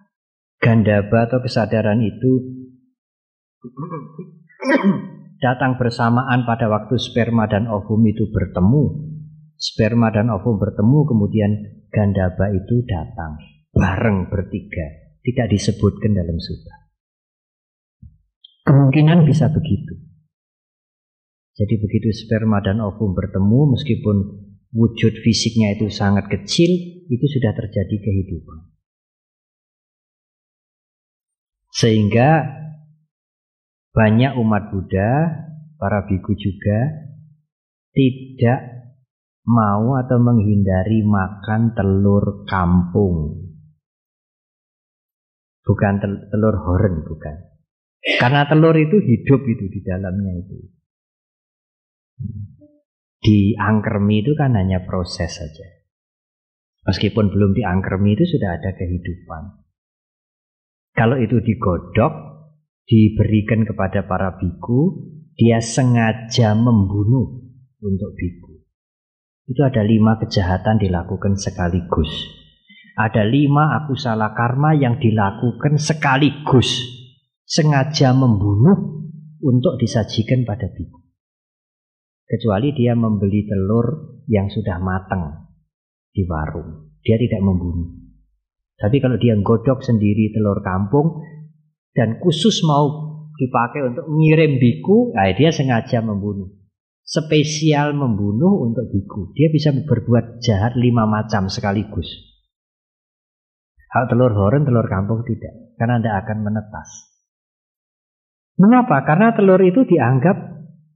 gandaba atau kesadaran itu datang bersamaan pada waktu sperma dan ovum itu bertemu sperma dan ovum bertemu kemudian gandaba itu datang. Bareng bertiga. Tidak disebutkan dalam sutra. Kemungkinan bisa begitu. Jadi begitu sperma dan ovum bertemu meskipun wujud fisiknya itu sangat kecil itu sudah terjadi kehidupan. Sehingga banyak umat Buddha para biku juga tidak mau atau menghindari makan telur kampung. Bukan telur horen, bukan. Karena telur itu hidup itu di dalamnya itu. Di angkermi itu kan hanya proses saja. Meskipun belum di angkermi itu sudah ada kehidupan. Kalau itu digodok, diberikan kepada para biku, dia sengaja membunuh untuk biku. Itu ada lima kejahatan dilakukan sekaligus. Ada lima aku salah karma yang dilakukan sekaligus. Sengaja membunuh untuk disajikan pada biku. Kecuali dia membeli telur yang sudah matang di warung. Dia tidak membunuh. Tapi kalau dia godok sendiri telur kampung dan khusus mau dipakai untuk ngirim biku, nah dia sengaja membunuh spesial membunuh untuk biku. Dia bisa berbuat jahat lima macam sekaligus. Hal telur horen, telur kampung tidak. Karena Anda akan menetas. Mengapa? Karena telur itu dianggap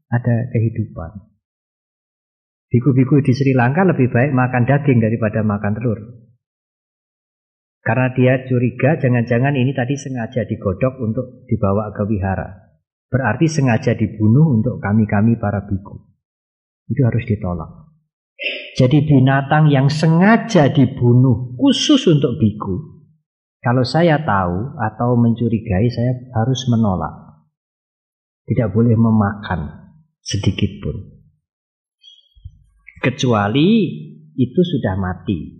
ada kehidupan. Biku-biku di Sri Lanka lebih baik makan daging daripada makan telur. Karena dia curiga jangan-jangan ini tadi sengaja digodok untuk dibawa ke wihara. Berarti sengaja dibunuh untuk kami-kami para biku. Itu harus ditolak. Jadi binatang yang sengaja dibunuh khusus untuk biku Kalau saya tahu atau mencurigai, saya harus menolak. Tidak boleh memakan sedikit pun. Kecuali itu sudah mati.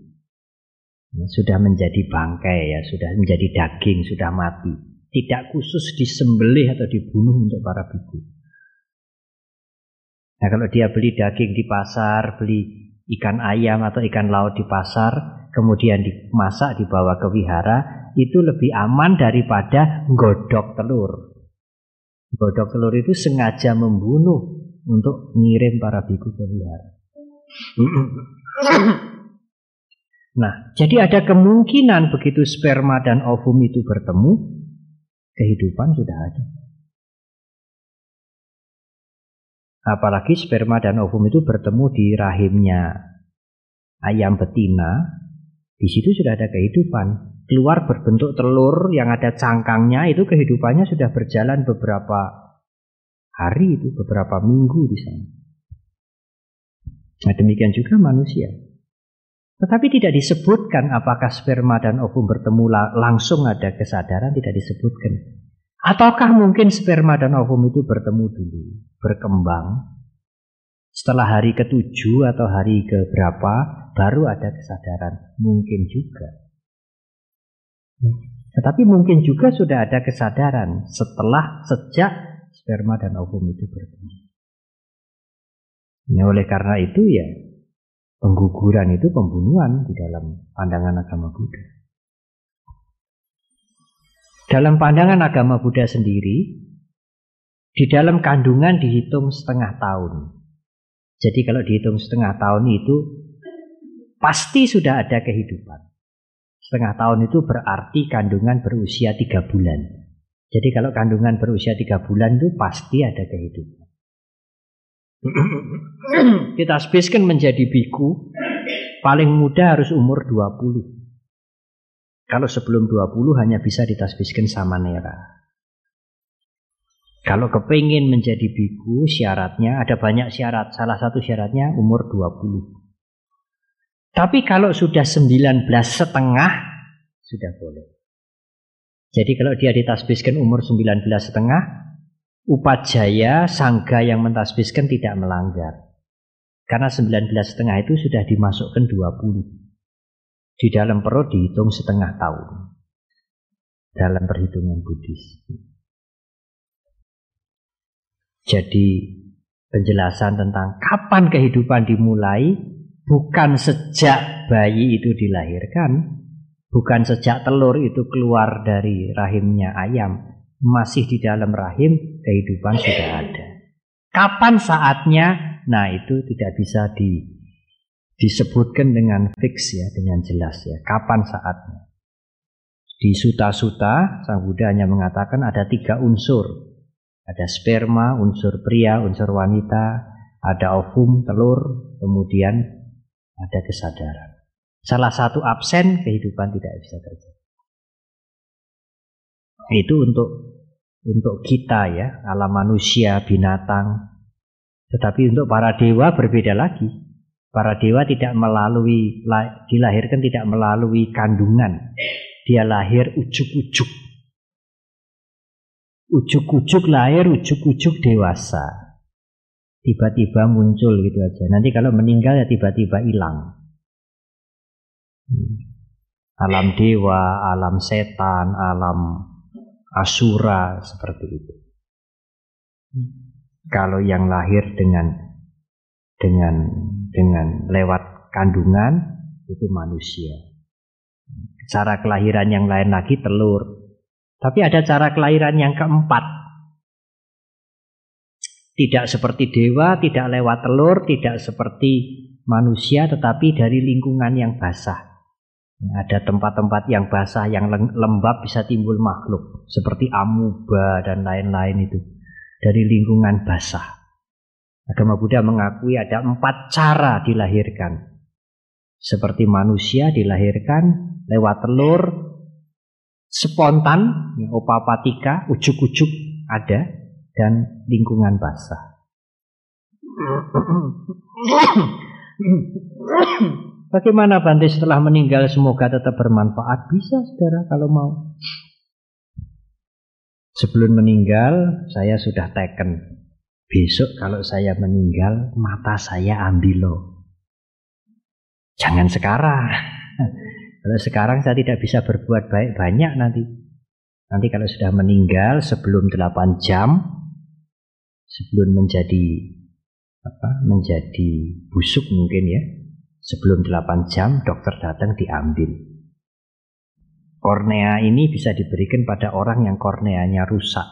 Sudah menjadi bangkai ya, sudah menjadi daging, sudah mati. Tidak khusus disembelih atau dibunuh untuk para biku. Nah kalau dia beli daging di pasar, beli ikan ayam atau ikan laut di pasar, kemudian dimasak dibawa ke wihara, itu lebih aman daripada godok telur. Godok telur itu sengaja membunuh untuk ngirim para biku ke wihara. Nah, jadi ada kemungkinan begitu sperma dan ovum itu bertemu, kehidupan sudah ada. Apalagi sperma dan ovum itu bertemu di rahimnya ayam betina, di situ sudah ada kehidupan. Keluar berbentuk telur yang ada cangkangnya itu kehidupannya sudah berjalan beberapa hari itu, beberapa minggu di sana. Nah demikian juga manusia. Tetapi tidak disebutkan apakah sperma dan ovum bertemu langsung ada kesadaran, tidak disebutkan. Ataukah mungkin sperma dan ovum itu bertemu dulu, berkembang, setelah hari ketujuh atau hari keberapa baru ada kesadaran. Mungkin juga. Tetapi mungkin juga sudah ada kesadaran setelah sejak sperma dan ovum itu bertemu. Nah, oleh karena itu ya pengguguran itu pembunuhan di dalam pandangan agama Buddha. Dalam pandangan agama Buddha sendiri, di dalam kandungan dihitung setengah tahun. Jadi kalau dihitung setengah tahun itu pasti sudah ada kehidupan. Setengah tahun itu berarti kandungan berusia tiga bulan. Jadi kalau kandungan berusia tiga bulan itu pasti ada kehidupan. Kita menjadi biku, paling muda harus umur 20. Kalau sebelum 20 hanya bisa ditasbiskan sama nera. Kalau kepingin menjadi biku syaratnya ada banyak syarat. Salah satu syaratnya umur 20. Tapi kalau sudah 19 setengah sudah boleh. Jadi kalau dia ditasbiskan umur 19 setengah, upajaya sangga yang mentasbiskan tidak melanggar. Karena 19 setengah itu sudah dimasukkan 20. Di dalam perut dihitung setengah tahun. Dalam perhitungan Buddhis. Jadi penjelasan tentang kapan kehidupan dimulai bukan sejak bayi itu dilahirkan, bukan sejak telur itu keluar dari rahimnya ayam, masih di dalam rahim kehidupan sudah ada. Kapan saatnya? Nah, itu tidak bisa di disebutkan dengan fix ya, dengan jelas ya. Kapan saatnya? Di suta-suta, Sang Buddha hanya mengatakan ada tiga unsur ada sperma, unsur pria, unsur wanita, ada ovum, telur, kemudian ada kesadaran. Salah satu absen, kehidupan tidak bisa terjadi. Itu untuk untuk kita ya, alam manusia, binatang. Tetapi untuk para dewa berbeda lagi. Para dewa tidak melalui dilahirkan tidak melalui kandungan. Dia lahir ujuk-ujuk ujuk-ujuk lahir, ujuk-ujuk dewasa. Tiba-tiba muncul gitu aja. Nanti kalau meninggal ya tiba-tiba hilang. Hmm. Alam dewa, alam setan, alam asura seperti itu. Kalau yang lahir dengan dengan dengan lewat kandungan itu manusia. Cara kelahiran yang lain lagi telur, tapi ada cara kelahiran yang keempat. Tidak seperti dewa, tidak lewat telur, tidak seperti manusia, tetapi dari lingkungan yang basah. Ada tempat-tempat yang basah, yang lembab bisa timbul makhluk. Seperti amuba dan lain-lain itu. Dari lingkungan basah. Agama Buddha mengakui ada empat cara dilahirkan. Seperti manusia dilahirkan lewat telur, spontan, ya, opapatika, ujuk-ujuk ada, dan lingkungan basah. Bagaimana Bante setelah meninggal semoga tetap bermanfaat? Bisa saudara kalau mau. Sebelum meninggal saya sudah teken. Besok kalau saya meninggal mata saya ambil loh. Jangan sekarang. Kalau sekarang saya tidak bisa berbuat baik banyak nanti. Nanti kalau sudah meninggal sebelum 8 jam, sebelum menjadi apa? Menjadi busuk mungkin ya. Sebelum 8 jam dokter datang diambil. Kornea ini bisa diberikan pada orang yang korneanya rusak.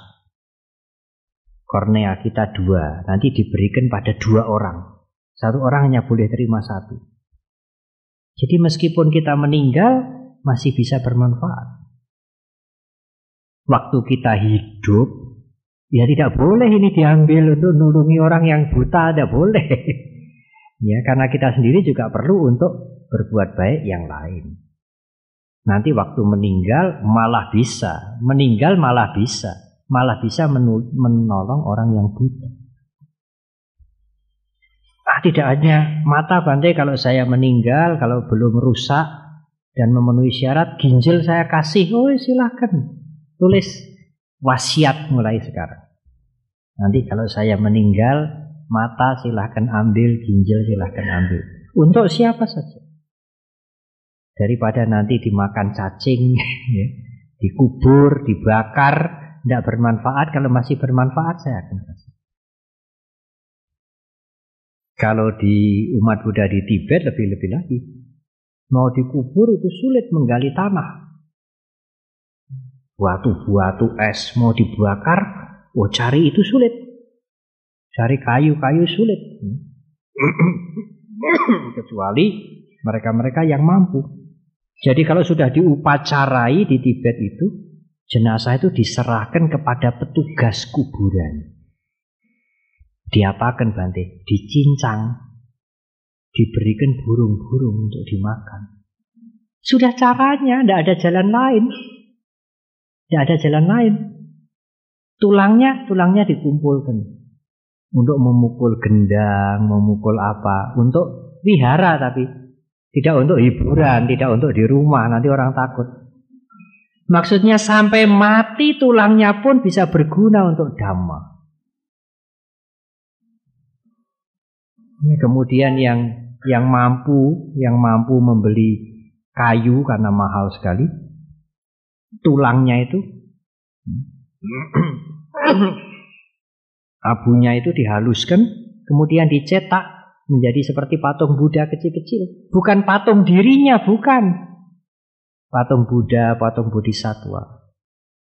Kornea kita dua, nanti diberikan pada dua orang. Satu orang hanya boleh terima satu. Jadi meskipun kita meninggal masih bisa bermanfaat. Waktu kita hidup ya tidak boleh ini diambil untuk nulungi orang yang buta, tidak boleh. ya karena kita sendiri juga perlu untuk berbuat baik yang lain. Nanti waktu meninggal malah bisa, meninggal malah bisa, malah bisa menolong orang yang buta. Ah, tidak hanya mata Bante kalau saya meninggal, kalau belum rusak dan memenuhi syarat, ginjal saya kasih. Oh silahkan tulis wasiat mulai sekarang. Nanti kalau saya meninggal, mata silahkan ambil, ginjal silahkan ambil. Untuk siapa saja. Daripada nanti dimakan cacing, ya, dikubur, dibakar, tidak bermanfaat. Kalau masih bermanfaat saya akan kasih. Kalau di umat Buddha di Tibet lebih-lebih lagi. Mau dikubur itu sulit menggali tanah. Batu-batu es mau dibakar, oh cari itu sulit. Cari kayu-kayu sulit. Kecuali mereka-mereka yang mampu. Jadi kalau sudah diupacarai di Tibet itu, jenazah itu diserahkan kepada petugas kuburan. Diapakan Bante? Dicincang. Diberikan burung-burung untuk dimakan. Sudah caranya, tidak ada jalan lain. Tidak ada jalan lain. Tulangnya, tulangnya dikumpulkan. Untuk memukul gendang, memukul apa. Untuk wihara tapi. Tidak untuk hiburan, tidak untuk di rumah. Nanti orang takut. Maksudnya sampai mati tulangnya pun bisa berguna untuk dhamma. Kemudian yang yang mampu, yang mampu membeli kayu karena mahal sekali, tulangnya itu abunya itu dihaluskan, kemudian dicetak menjadi seperti patung Buddha kecil-kecil. Bukan patung dirinya, bukan. Patung Buddha, patung Bodhisatwa.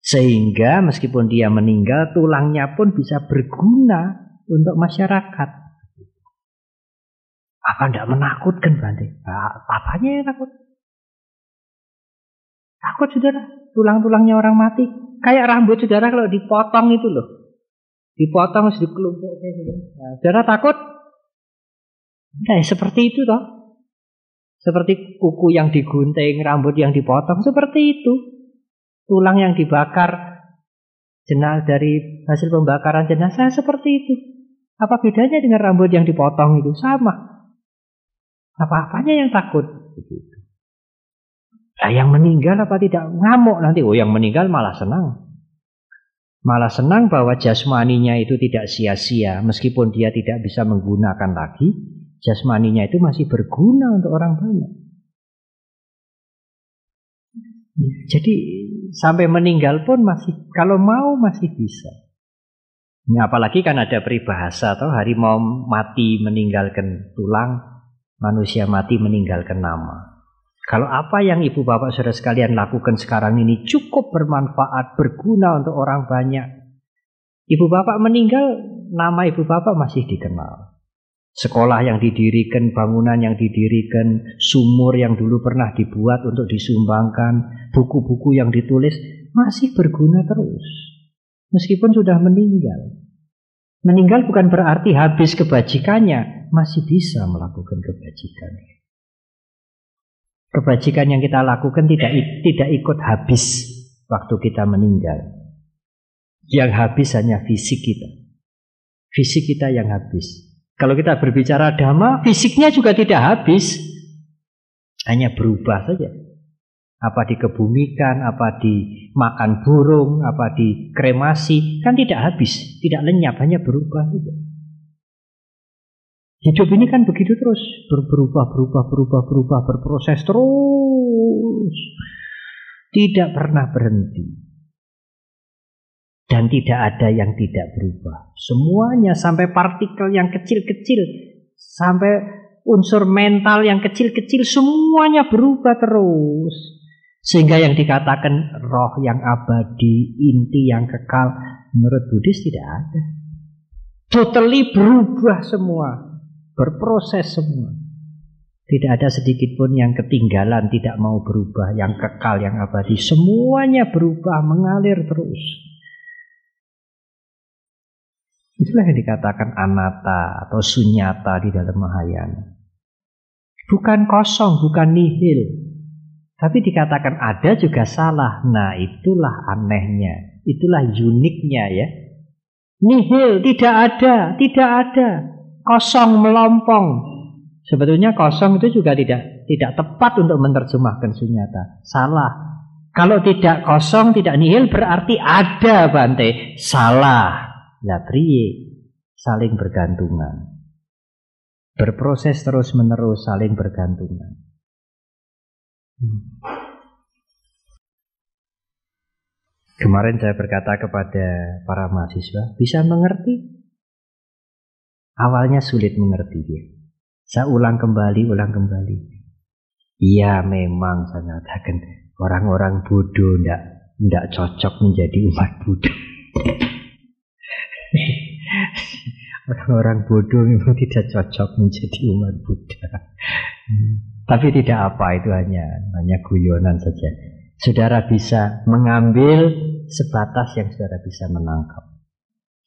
Sehingga meskipun dia meninggal, tulangnya pun bisa berguna untuk masyarakat. Apa tidak menakutkan Bante? Nah, apanya yang takut? Takut saudara, tulang-tulangnya orang mati. Kayak rambut saudara kalau dipotong itu loh. Dipotong harus gitu. Nah, saudara takut? Nah, seperti itu toh. Seperti kuku yang digunting, rambut yang dipotong, seperti itu. Tulang yang dibakar, jenazah dari hasil pembakaran jenazah seperti itu. Apa bedanya dengan rambut yang dipotong itu? Sama. Apa-apanya yang takut. Nah, yang meninggal apa tidak ngamuk nanti? Oh, yang meninggal malah senang. Malah senang bahwa jasmaninya itu tidak sia-sia. Meskipun dia tidak bisa menggunakan lagi, jasmaninya itu masih berguna untuk orang banyak. Jadi sampai meninggal pun masih, kalau mau masih bisa. Apalagi kan ada peribahasa atau harimau mati meninggalkan tulang, manusia mati meninggalkan nama. Kalau apa yang ibu bapak saudara sekalian lakukan sekarang ini cukup bermanfaat, berguna untuk orang banyak. Ibu bapak meninggal, nama ibu bapak masih dikenal. Sekolah yang didirikan, bangunan yang didirikan, sumur yang dulu pernah dibuat untuk disumbangkan, buku-buku yang ditulis masih berguna terus. Meskipun sudah meninggal. Meninggal bukan berarti habis kebajikannya, masih bisa melakukan kebajikan. Kebajikan yang kita lakukan tidak tidak ikut habis waktu kita meninggal. Yang habis hanya fisik kita. Fisik kita yang habis. Kalau kita berbicara dhamma, fisiknya juga tidak habis. Hanya berubah saja. Apa dikebumikan, apa dimakan burung, apa dikremasi, kan tidak habis, tidak lenyap, hanya berubah saja. Hidup ini kan begitu terus, berubah, berubah, berubah, berubah, berproses terus. Tidak pernah berhenti. Dan tidak ada yang tidak berubah. Semuanya sampai partikel yang kecil-kecil, sampai unsur mental yang kecil-kecil, semuanya berubah terus. Sehingga yang dikatakan roh yang abadi, inti yang kekal, menurut Buddhis tidak ada. Totally berubah semua, berproses semua. Tidak ada sedikit pun yang ketinggalan, tidak mau berubah, yang kekal, yang abadi. Semuanya berubah, mengalir terus. Itulah yang dikatakan anata atau sunyata di dalam Mahayana. Bukan kosong, bukan nihil. Tapi dikatakan ada juga salah. Nah itulah anehnya. Itulah uniknya ya. Nihil, tidak ada, tidak ada. Kosong, melompong. Sebetulnya kosong itu juga tidak tidak tepat untuk menerjemahkan sunyata. Salah. Kalau tidak kosong, tidak nihil berarti ada Bante. Salah. Lah priye saling bergantungan. Berproses terus-menerus saling bergantungan. Hmm. Kemarin saya berkata kepada para mahasiswa, bisa mengerti? Awalnya sulit mengerti dia. Saya ulang kembali, ulang kembali. Iya memang saya katakan orang-orang bodoh ndak ndak cocok menjadi umat Buddha. Orang-orang bodoh memang tidak cocok menjadi umat Buddha. Tapi tidak apa itu hanya hanya guyonan saja. Saudara bisa mengambil sebatas yang saudara bisa menangkap.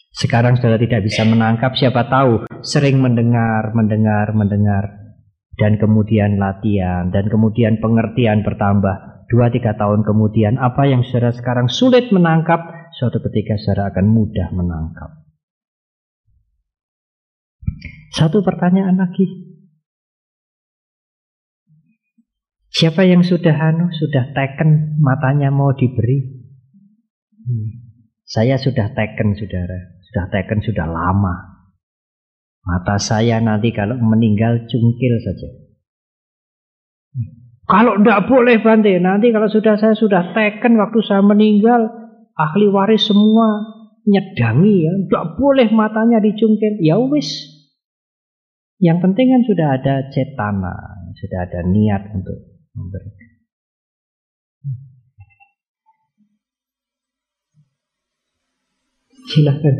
Sekarang saudara tidak bisa menangkap, siapa tahu sering mendengar, mendengar, mendengar dan kemudian latihan dan kemudian pengertian bertambah. Dua tiga tahun kemudian apa yang saudara sekarang sulit menangkap, suatu ketika saudara akan mudah menangkap. Satu pertanyaan lagi. Siapa yang sudah anu, sudah taken matanya mau diberi? Hmm. Saya sudah taken, saudara. Sudah taken sudah lama. Mata saya nanti kalau meninggal cungkil saja. Kalau tidak boleh Bante, nanti kalau sudah saya sudah taken waktu saya meninggal, ahli waris semua nyedangi ya, tidak boleh matanya dicungkil. Ya wis, yang penting kan sudah ada cetana, sudah ada niat untuk memberi. Silahkan.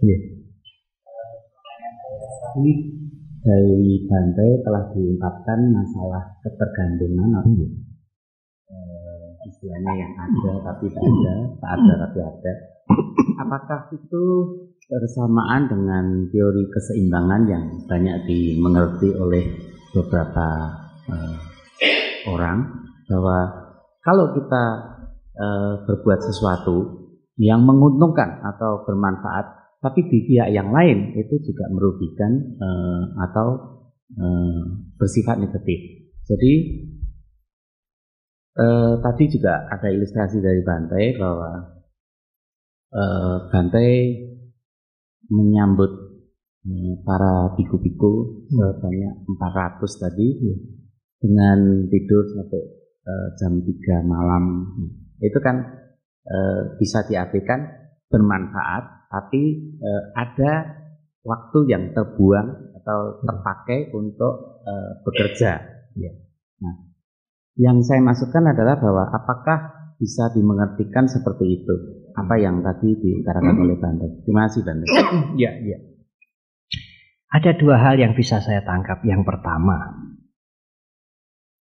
Ya. Ini dari Bante telah diungkapkan masalah ketergantungan atau hmm. eh, istilahnya yang ada tapi tak ada, tak ada tapi ada. Apakah itu bersamaan dengan teori keseimbangan yang banyak dimengerti oleh beberapa uh, orang bahwa kalau kita uh, berbuat sesuatu yang menguntungkan atau bermanfaat tapi di pihak yang lain itu juga merugikan uh, atau uh, bersifat negatif. Jadi uh, tadi juga ada ilustrasi dari Bantai bahwa uh, Bantai menyambut para biku-biku sebanyak 400 tadi dengan tidur sampai uh, jam 3 malam itu kan uh, bisa diartikan bermanfaat tapi uh, ada waktu yang terbuang atau terpakai untuk uh, bekerja ya. Nah, yang saya masukkan adalah bahwa apakah bisa dimengertikan seperti itu apa yang tadi diutarakan hmm. oleh Bante. Terima kasih Bante. ya, ya. Ada dua hal yang bisa saya tangkap. Yang pertama,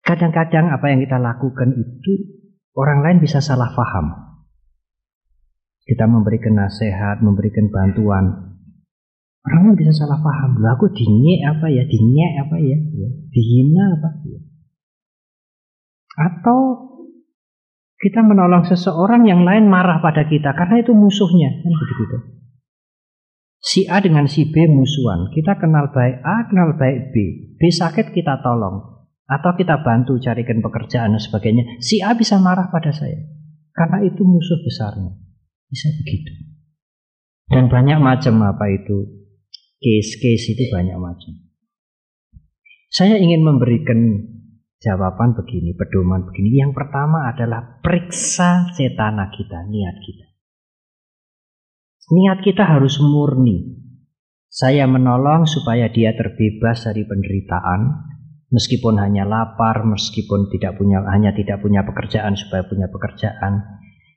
kadang-kadang apa yang kita lakukan itu orang lain bisa salah paham. Kita memberikan nasihat, memberikan bantuan. Orang bisa salah paham. Lalu aku dinyek apa ya? Dinyek apa ya? ya. Dihina apa? Ya. Atau kita menolong seseorang yang lain marah pada kita karena itu musuhnya kan begitu Si A dengan si B musuhan. Kita kenal baik A, kenal baik B. B sakit kita tolong. Atau kita bantu carikan pekerjaan dan sebagainya. Si A bisa marah pada saya. Karena itu musuh besarnya. Bisa begitu. Dan banyak macam apa itu. Case-case itu banyak macam. Saya ingin memberikan jawaban begini, pedoman begini. Yang pertama adalah periksa cetana kita, niat kita. Niat kita harus murni. Saya menolong supaya dia terbebas dari penderitaan, meskipun hanya lapar, meskipun tidak punya hanya tidak punya pekerjaan supaya punya pekerjaan.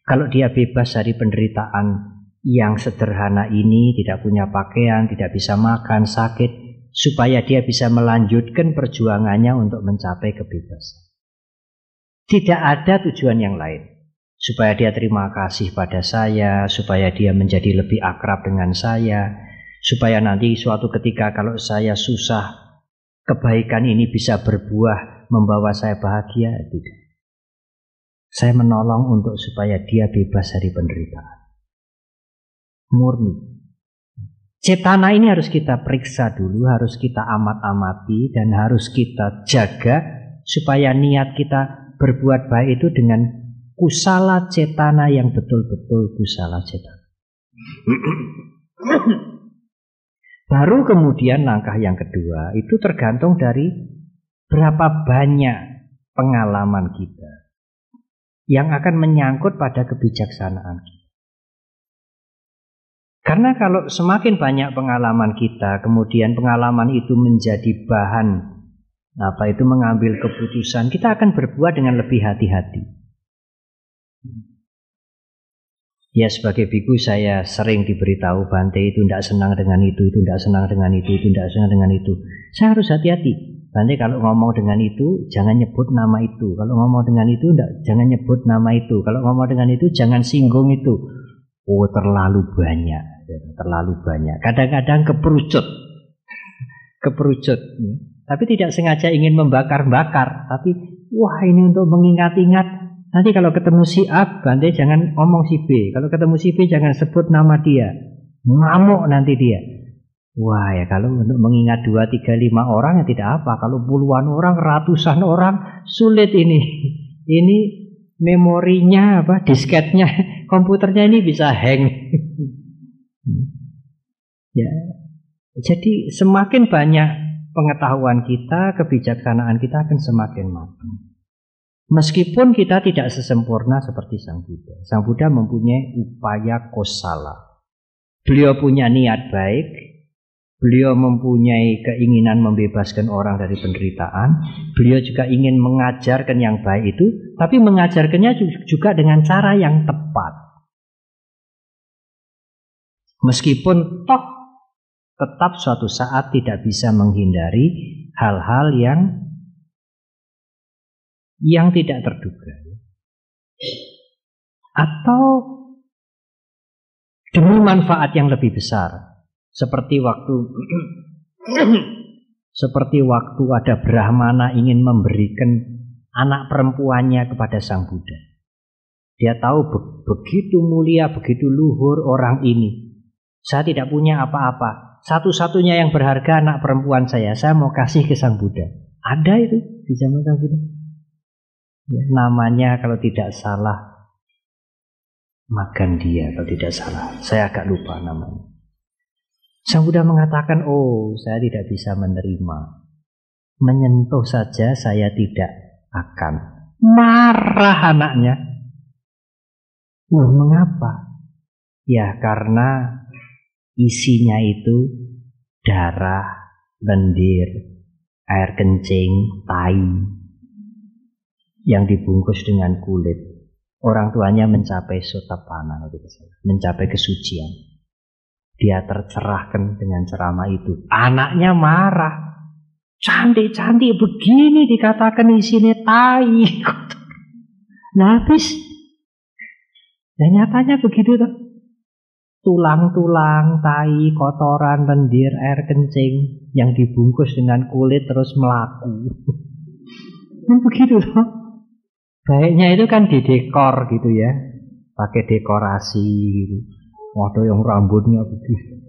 Kalau dia bebas dari penderitaan yang sederhana ini, tidak punya pakaian, tidak bisa makan, sakit, supaya dia bisa melanjutkan perjuangannya untuk mencapai kebebasan. Tidak ada tujuan yang lain supaya dia terima kasih pada saya, supaya dia menjadi lebih akrab dengan saya, supaya nanti suatu ketika kalau saya susah, kebaikan ini bisa berbuah membawa saya bahagia, tidak. Saya menolong untuk supaya dia bebas dari penderitaan. Murni. Cetana ini harus kita periksa dulu, harus kita amat-amati dan harus kita jaga supaya niat kita berbuat baik itu dengan kusala cetana yang betul-betul kusala cetana. Baru kemudian langkah yang kedua itu tergantung dari berapa banyak pengalaman kita yang akan menyangkut pada kebijaksanaan kita. Karena kalau semakin banyak pengalaman kita, kemudian pengalaman itu menjadi bahan apa itu mengambil keputusan, kita akan berbuat dengan lebih hati-hati. Ya sebagai biku saya sering diberitahu Bante itu tidak senang dengan itu, itu tidak senang dengan itu, itu tidak senang dengan itu. Saya harus hati-hati. Bante kalau ngomong dengan itu jangan nyebut nama itu. Kalau ngomong dengan itu enggak, jangan nyebut nama itu. Kalau ngomong dengan itu jangan singgung itu. Oh terlalu banyak, terlalu banyak. Kadang-kadang keperucut, keperucut. Tapi tidak sengaja ingin membakar-bakar. Tapi wah ini untuk mengingat-ingat Nanti kalau ketemu si A, Bante jangan ngomong si B. Kalau ketemu si B jangan sebut nama dia. Ngamuk nanti dia. Wah ya kalau untuk mengingat dua, tiga, lima orang ya tidak apa. Kalau puluhan orang, ratusan orang, sulit ini. Ini memorinya apa, disketnya, komputernya ini bisa hang. ya, jadi semakin banyak pengetahuan kita, kebijaksanaan kita akan semakin matang. Meskipun kita tidak sesempurna seperti Sang Buddha. Sang Buddha mempunyai upaya kosala. Beliau punya niat baik, beliau mempunyai keinginan membebaskan orang dari penderitaan, beliau juga ingin mengajarkan yang baik itu, tapi mengajarkannya juga dengan cara yang tepat. Meskipun toh tetap suatu saat tidak bisa menghindari hal-hal yang yang tidak terduga. Atau demi manfaat yang lebih besar. Seperti waktu seperti waktu ada Brahmana ingin memberikan anak perempuannya kepada Sang Buddha. Dia tahu be begitu mulia, begitu luhur orang ini. Saya tidak punya apa-apa. Satu-satunya yang berharga anak perempuan saya. Saya mau kasih ke Sang Buddha. Ada itu di zaman Sang Buddha. Ya, namanya kalau tidak salah makan dia kalau tidak salah. Saya agak lupa namanya. Sang Buddha mengatakan, oh saya tidak bisa menerima. Menyentuh saja saya tidak akan. Marah anaknya. Loh mengapa? Ya karena isinya itu darah, lendir, air kencing, tai yang dibungkus dengan kulit. Orang tuanya mencapai sotapana, mencapai kesucian. Dia tercerahkan dengan ceramah itu. Anaknya marah. Cantik-cantik begini dikatakan isinya tai. Nah habis. Dan nyatanya begitu tuh. Tulang-tulang, tai, kotoran, lendir, air kencing yang dibungkus dengan kulit terus melaku. Nah, begitu tuh. Baiknya itu kan di dekor gitu ya. Pakai dekorasi gitu. Waduh yang rambutnya begitu.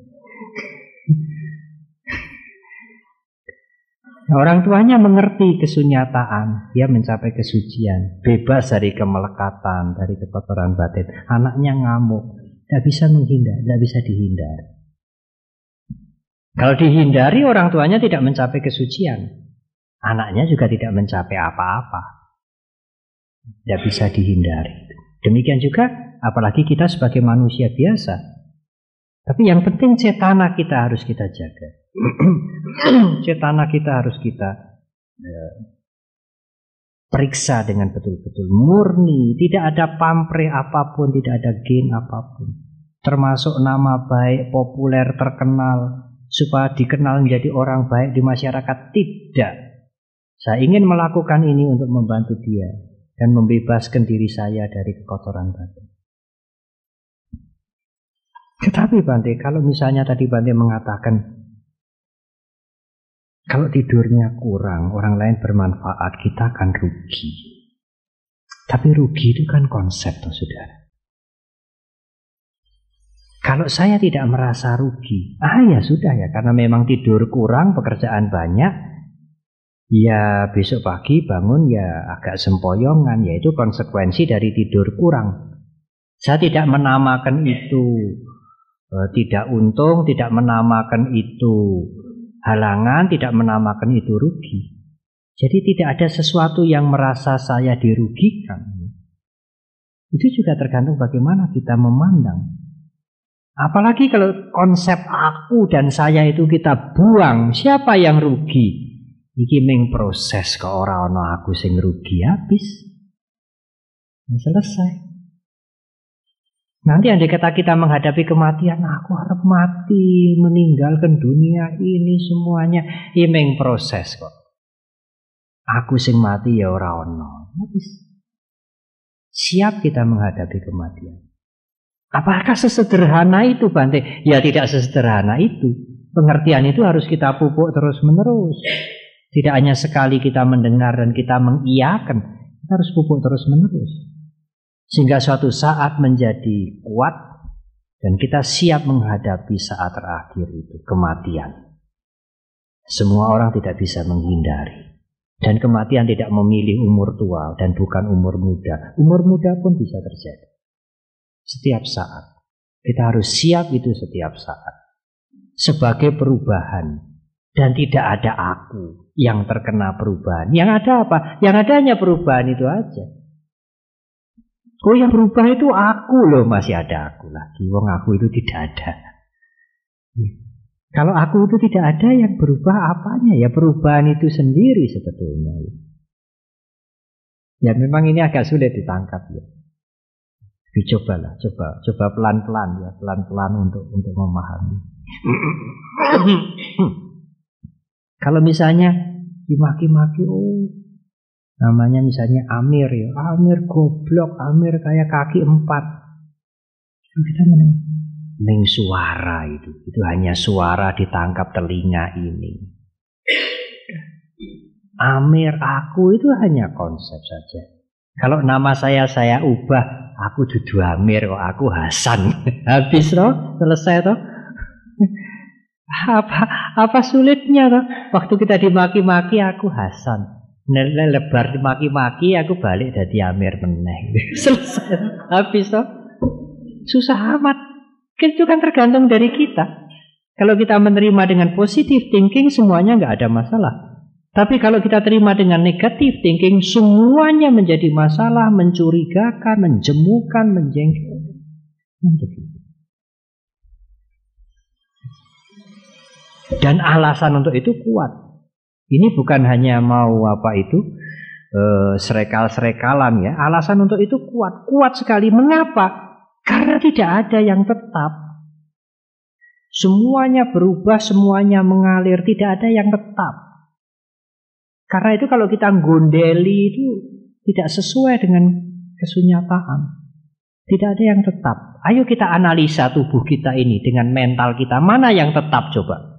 Orang tuanya mengerti kesunyataan, dia mencapai kesucian, bebas dari kemelekatan, dari kekotoran batin. Anaknya ngamuk, tidak bisa menghindar, tidak bisa dihindar. Kalau dihindari orang tuanya tidak mencapai kesucian, anaknya juga tidak mencapai apa-apa. Tidak bisa dihindari. Demikian juga, apalagi kita sebagai manusia biasa. Tapi yang penting cetana kita harus kita jaga. cetana kita harus kita ya, periksa dengan betul-betul murni, tidak ada pamrih apa pun, tidak ada gen apa pun. Termasuk nama baik, populer, terkenal, supaya dikenal menjadi orang baik di masyarakat. Tidak. Saya ingin melakukan ini untuk membantu dia dan membebaskan diri saya dari kekotoran batin. Tetapi Bante, kalau misalnya tadi Bante mengatakan kalau tidurnya kurang, orang lain bermanfaat, kita akan rugi. Tapi rugi itu kan konsep, toh, saudara. Kalau saya tidak merasa rugi, ah ya sudah ya, karena memang tidur kurang, pekerjaan banyak, ya besok pagi bangun ya agak sempoyongan, yaitu konsekuensi dari tidur kurang. Saya tidak menamakan itu tidak untung, tidak menamakan itu halangan, tidak menamakan itu rugi. Jadi tidak ada sesuatu yang merasa saya dirugikan. Itu juga tergantung bagaimana kita memandang. Apalagi kalau konsep aku dan saya itu kita buang, siapa yang rugi? Iki ming proses ke orang ono aku sing rugi habis. Selesai. Nanti andai kata kita menghadapi kematian, aku harap mati, meninggalkan dunia ini semuanya. Imeng proses kok. Aku sing mati ya ora ono. Siap kita menghadapi kematian. Apakah sesederhana itu Bante? Ya tidak sesederhana itu. Pengertian itu harus kita pupuk terus menerus. Tidak hanya sekali kita mendengar dan kita mengiyakan. Kita harus pupuk terus menerus. Sehingga suatu saat menjadi kuat dan kita siap menghadapi saat terakhir itu, kematian. Semua orang tidak bisa menghindari. Dan kematian tidak memilih umur tua dan bukan umur muda. Umur muda pun bisa terjadi. Setiap saat. Kita harus siap itu setiap saat. Sebagai perubahan. Dan tidak ada aku yang terkena perubahan. Yang ada apa? Yang adanya perubahan itu aja. Oh yang berubah itu aku loh masih ada aku lagi. Wong aku itu tidak ada. Ya. Kalau aku itu tidak ada yang berubah apanya ya perubahan itu sendiri sebetulnya. Ya memang ini agak sulit ditangkap ya. Dicobalah, coba, coba pelan-pelan ya, pelan-pelan untuk untuk memahami. Kalau misalnya dimaki-maki, oh Namanya misalnya Amir ya. Amir goblok, Amir kayak kaki empat. Kan kita meneng. Neng suara itu. Itu hanya suara ditangkap telinga ini. Amir aku itu hanya konsep saja. Kalau nama saya saya ubah, aku dudu Amir kok aku Hasan. Habis toh, selesai toh. apa apa sulitnya toh? Waktu kita dimaki-maki aku Hasan lebar maki-maki aku balik dari Amir meneng. Selesai. Habis toh. Susah amat. Itu kan tergantung dari kita. Kalau kita menerima dengan positif thinking semuanya nggak ada masalah. Tapi kalau kita terima dengan negatif thinking semuanya menjadi masalah, mencurigakan, menjemukan, menjengkelkan. Dan alasan untuk itu kuat. Ini bukan hanya mau apa itu eh, serekal-serekalan ya. Alasan untuk itu kuat, kuat sekali. Mengapa? Karena tidak ada yang tetap. Semuanya berubah, semuanya mengalir, tidak ada yang tetap. Karena itu kalau kita gondeli itu tidak sesuai dengan kesunyataan. Tidak ada yang tetap. Ayo kita analisa tubuh kita ini dengan mental kita. Mana yang tetap coba?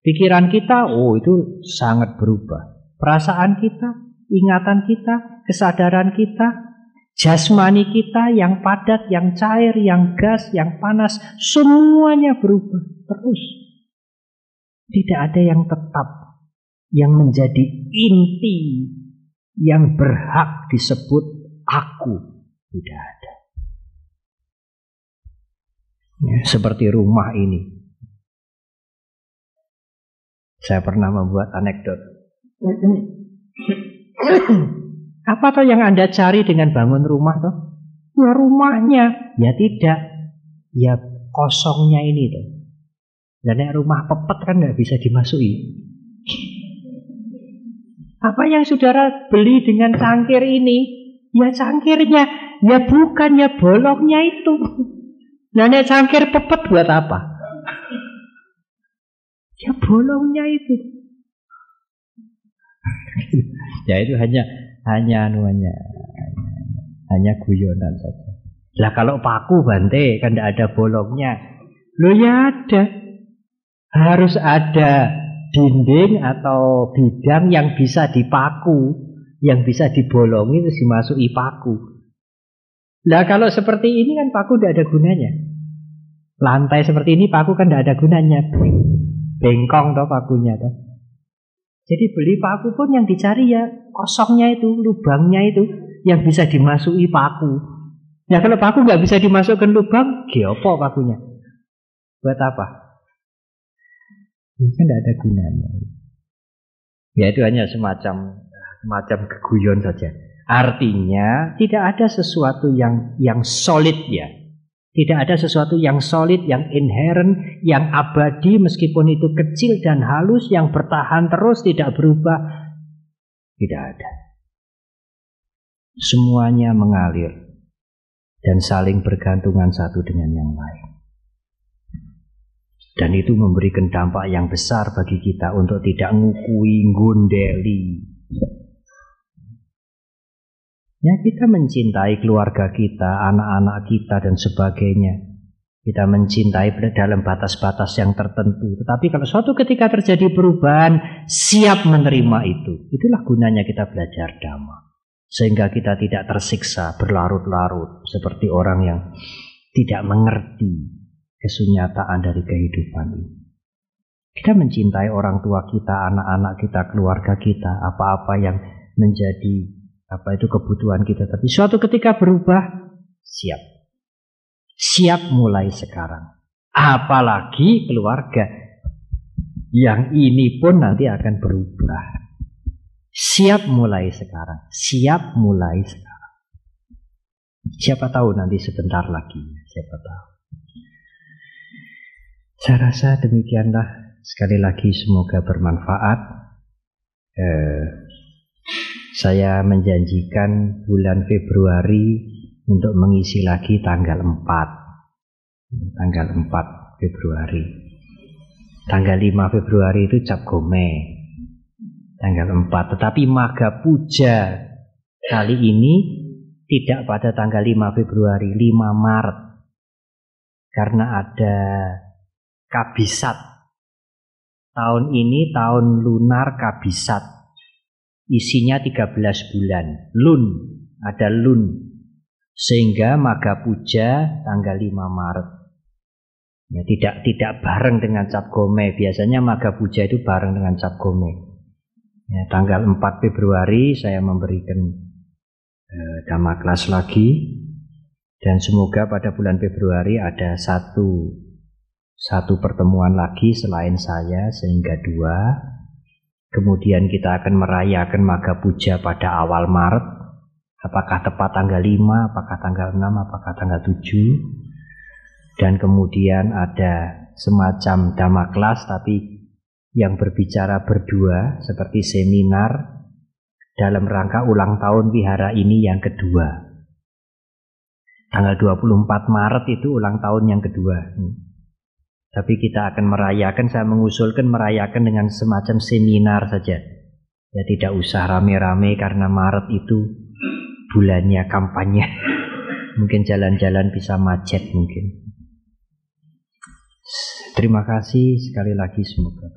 Pikiran kita, oh itu sangat berubah. Perasaan kita, ingatan kita, kesadaran kita, jasmani kita yang padat, yang cair, yang gas, yang panas, semuanya berubah terus. Tidak ada yang tetap, yang menjadi inti, yang berhak disebut aku. Tidak ada. Ya, seperti rumah ini. Saya pernah membuat anekdot. Apa toh yang Anda cari dengan bangun rumah toh? Ya rumahnya. Ya tidak. Ya kosongnya ini tuh. Dan rumah pepet kan nggak bisa dimasuki. Apa yang saudara beli dengan cangkir ini? Ya cangkirnya. Ya bukan, ya bolongnya itu. Nah, cangkir pepet buat apa? Ya bolongnya itu. ya itu hanya hanya anuannya hanya guyonan saja. Lah kalau paku bante kan tidak ada bolongnya. Lo ya ada. Harus ada dinding atau bidang yang bisa dipaku, yang bisa dibolongi terus dimasuki paku. Lah kalau seperti ini kan paku tidak ada gunanya. Lantai seperti ini paku kan tidak ada gunanya. Bengkong toh pakunya toh. Jadi beli paku pun yang dicari ya kosongnya itu, lubangnya itu yang bisa dimasuki paku. Ya kalau paku nggak bisa dimasukkan lubang, geopo pakunya? Buat apa? Ini kan tidak ada gunanya. Ya itu hanya semacam semacam keguyon saja. Artinya tidak ada sesuatu yang yang solid ya. Tidak ada sesuatu yang solid, yang inherent, yang abadi meskipun itu kecil dan halus, yang bertahan terus tidak berubah. Tidak ada. Semuanya mengalir dan saling bergantungan satu dengan yang lain. Dan itu memberikan dampak yang besar bagi kita untuk tidak ngukui, gundeli. Ya kita mencintai keluarga kita, anak-anak kita dan sebagainya. Kita mencintai dalam batas-batas yang tertentu. Tetapi kalau suatu ketika terjadi perubahan, siap menerima itu. Itulah gunanya kita belajar dhamma. Sehingga kita tidak tersiksa berlarut-larut seperti orang yang tidak mengerti kesunyataan dari kehidupan ini. Kita mencintai orang tua kita, anak-anak kita, keluarga kita, apa-apa yang menjadi apa itu kebutuhan kita. Tapi suatu ketika berubah, siap. Siap mulai sekarang. Apalagi keluarga. Yang ini pun nanti akan berubah. Siap mulai sekarang. Siap mulai sekarang. Siapa tahu nanti sebentar lagi. Siapa tahu. Saya rasa demikianlah sekali lagi semoga bermanfaat. Eh, saya menjanjikan bulan Februari untuk mengisi lagi tanggal 4. Tanggal 4 Februari. Tanggal 5 Februari itu cap gome. Tanggal 4. Tetapi Maga Puja kali ini tidak pada tanggal 5 Februari, 5 Maret. Karena ada kabisat. Tahun ini tahun lunar kabisat. Isinya 13 bulan. Lun, ada lun. Sehingga Maga Puja tanggal 5 Maret. Ya, tidak tidak bareng dengan Cap Gome. Biasanya Maga Puja itu bareng dengan Cap Gome. Ya, tanggal 4 Februari saya memberikan eh, dhamma kelas lagi dan semoga pada bulan Februari ada satu satu pertemuan lagi selain saya sehingga dua. Kemudian kita akan merayakan Maga Puja pada awal Maret. Apakah tepat tanggal 5, apakah tanggal 6, apakah tanggal 7. Dan kemudian ada semacam dhamma kelas tapi yang berbicara berdua seperti seminar dalam rangka ulang tahun wihara ini yang kedua. Tanggal 24 Maret itu ulang tahun yang kedua. Tapi kita akan merayakan, saya mengusulkan merayakan dengan semacam seminar saja. Ya tidak usah rame-rame karena Maret itu bulannya kampanye. mungkin jalan-jalan bisa macet mungkin. Terima kasih sekali lagi semoga.